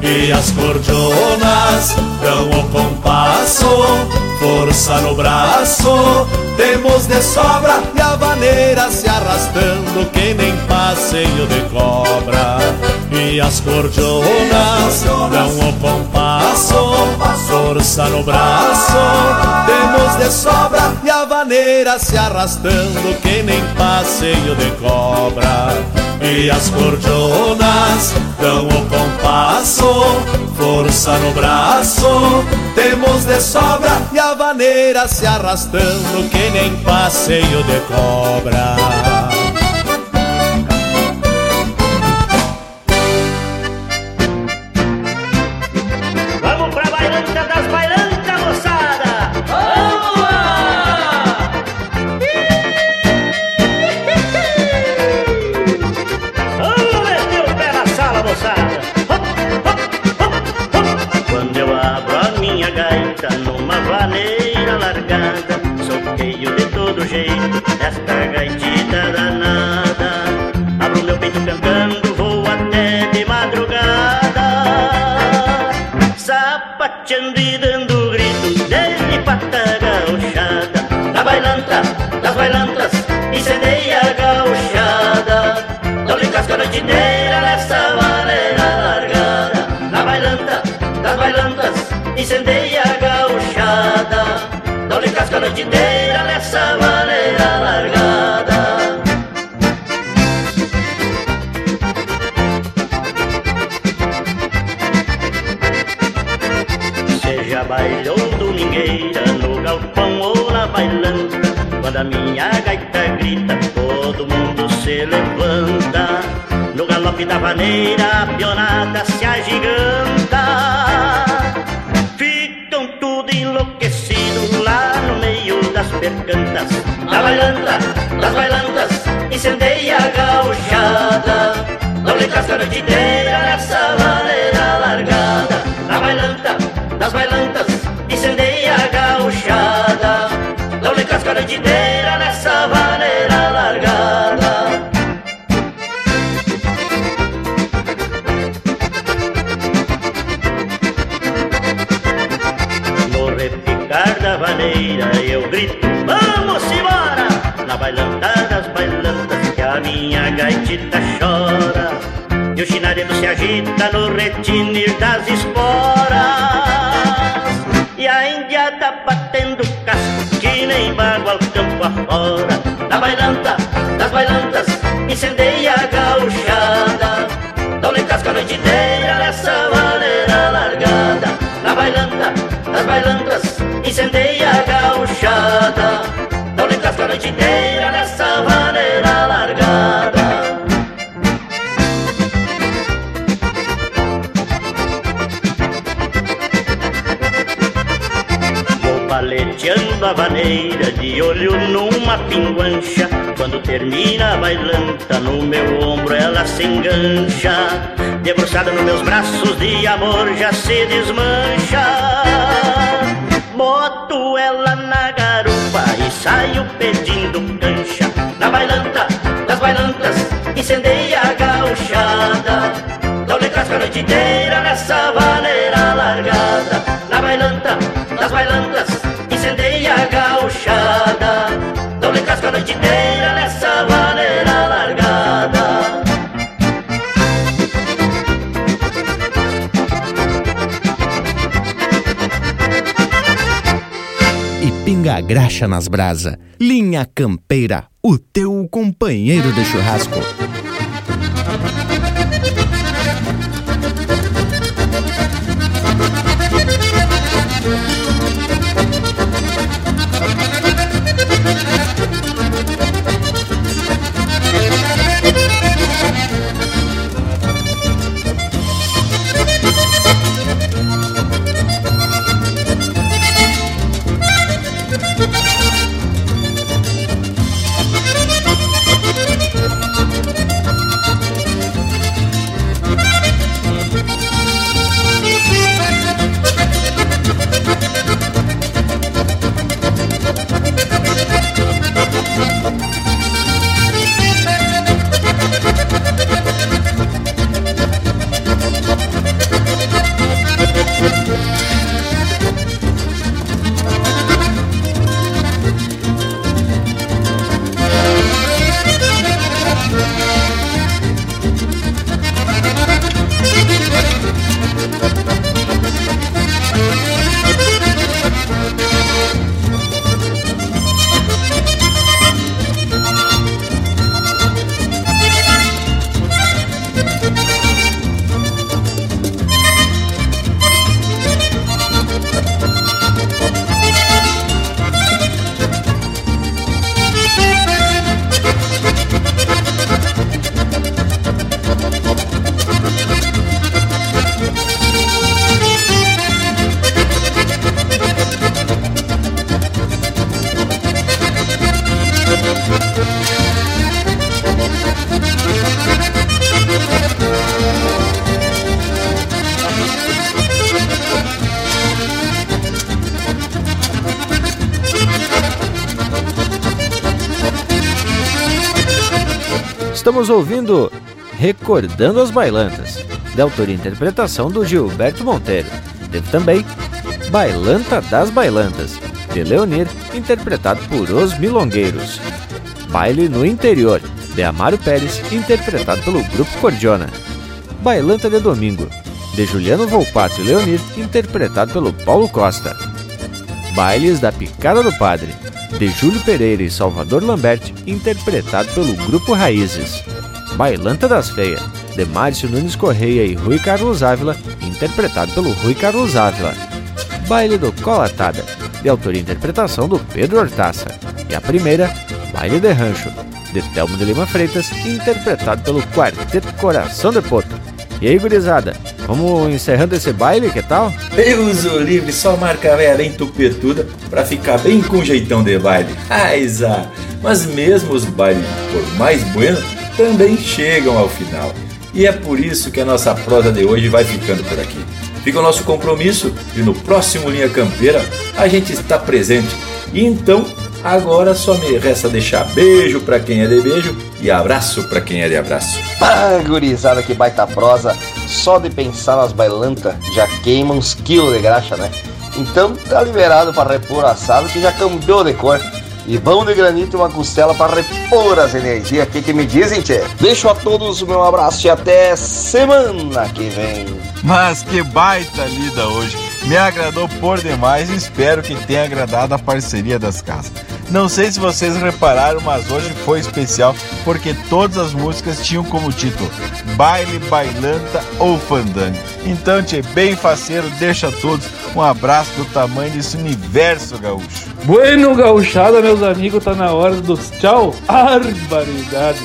E as cordonas dão o compasso, força no braço, temos de sobra e a vaneira se arrastando que nem passeio de cobra. E as cordonas dão o compasso, força no braço, temos de sobra e a vaneira se arrastando que nem passeio de cobra. E as cordonas dão o compasso, força no braço, temos de sobra e a vaneira se arrastando que nem passeio de cobra. Gaita numa vaneira largada, sorteio de todo jeito esta gaitita danada. Abro meu peito cantando, vou até de madrugada, sapateando e dando grito de pata gauchada. Da bailanta, das bailantas, incendeia inteira nessa maneira largada. Na bailanta, das bailantas, incendeia. Dou-lhe casca a noite inteira nessa maneira largada. Seja baile ou domingueira, no galpão ou na bailanta, quando a minha gaita grita, todo mundo se levanta. No galope da vaneira, a pionada se agiganta. Meio das percantas. Da bailanta, das bailantas, incendeia a gauchada. Dou-lhe casca a noite inteira nessa maneira largada. Da bailanta, das bailantas, incendeia a gauchada. Dou-lhe casca a noite inteira minha gaitita chora E o chinaredo se agita no retinir das esporas. E a índia tá batendo casco que nem bagual campo afora. Na bailanta das bailantas incendeia a gauchada. Dá-lhe casca a noite inteira nessa maneira largada. Na bailanta das bailantas incendeia a gauchada. Dá-lhe casca a noite inteira paleteando a vaneira de olho numa pinguancha. Quando termina a bailanta no meu ombro ela se engancha. Debruçada nos meus braços de amor já se desmancha. Boto ela na garupa e saio pedindo cancha. Na bailanta das bailantas incendeia a gauchada. Dá-lhe casca a noite inteira nessa vaneira largada. Na bailanta das bailantas a graxa nas brasa. Linha Campeira, o teu companheiro de churrasco. Recordando as Bailantas, de autoria e interpretação do Gilberto Monteiro. Teve também Bailanta das Bailantas, de Leonir, interpretado por Os Milongueiros. Baile no Interior, de Amaro Pérez, interpretado pelo Grupo Cordiona. Bailanta de Domingo, de Juliano Volpato e Leonir, interpretado pelo Paulo Costa. Bailes da Picada do Padre, de Júlio Pereira e Salvador Lambert, interpretado pelo Grupo Raízes. Bailanta das Feias, de Márcio Nunes Correia e Rui Carlos Ávila, interpretado pelo Rui Carlos Ávila. Baile do Colatada, de autoria e interpretação do Pedro Hortaça. E a primeira, Baile de Rancho, de Telmo de Lima Freitas, interpretado pelo Quarteto Coração de Poto. E aí, gurizada, vamos encerrando esse baile, que tal? Deus o livre, só marca velha bem tupetuda pra ficar bem com jeitão de baile. [LAUGHS] Aiza! Mas mesmo os bailes, por mais buenos, também chegam ao final. E é por isso que a nossa prosa de hoje vai ficando por aqui. Fica o nosso compromisso e no próximo Linha Campeira a gente está presente. E então, agora só me resta deixar beijo para quem é de beijo e abraço para quem é de abraço. Ah, gurizada, que baita prosa. Só de pensar nas bailantas já queima uns quilos de graxa, né? Então tá liberado para repor assado que já cambiou de cor. E pão de granito e uma costela para repor as energias. O que, que me dizem, tchê? Deixo a todos o meu abraço e até semana que vem. Mas que baita lida hoje! Me agradou por demais e espero que tenha agradado a parceria das casas. Não sei se vocês repararam, mas hoje foi especial porque todas as músicas tinham como título Baile, Bailanta ou Fandango. Então, tchê, bem faceiro, deixa a todos um abraço do tamanho desse universo gaúcho. Bueno, gauchada, meus amigos, tá na hora dos tchau. Barbaridade.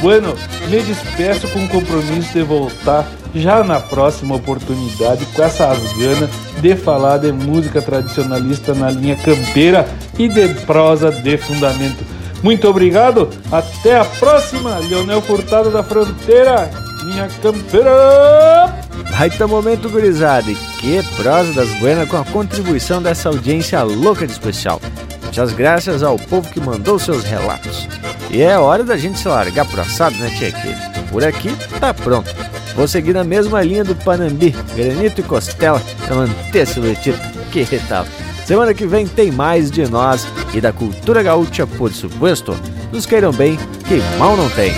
Bueno, me despeço com o compromisso de voltar já na próxima oportunidade com essas ganas de falar de música tradicionalista na linha campeira e de prosa de fundamento. Muito obrigado, até a próxima, Leonel Furtado da Fronteira, linha campeira! Baita momento, gurizada, e que prosa das buenas com a contribuição dessa audiência louca de especial. Muitas graças ao povo que mandou seus relatos. E é hora da gente se largar pro assado, né, tia? Por aqui tá pronto. Vou seguir na mesma linha do Panambi, granito e costela, pra manter a silhuetita. Que tal? Semana que vem tem mais de nós e da cultura gaúcha, por supuesto. Nos queiram bem, que mal não tem.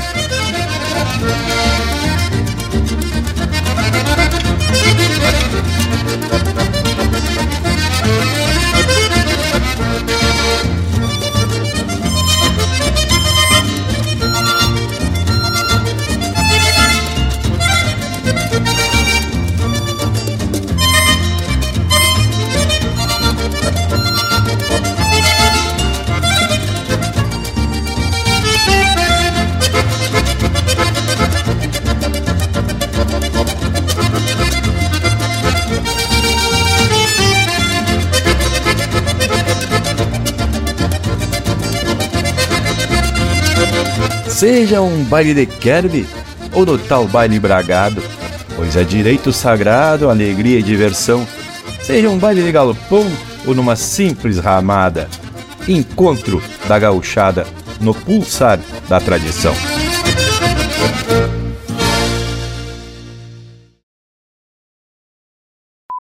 Seja um baile de Kerb ou no tal baile bragado, pois é direito sagrado, alegria e diversão. Seja um baile de galopão ou numa simples ramada. Encontro da gauchada no pulsar da tradição.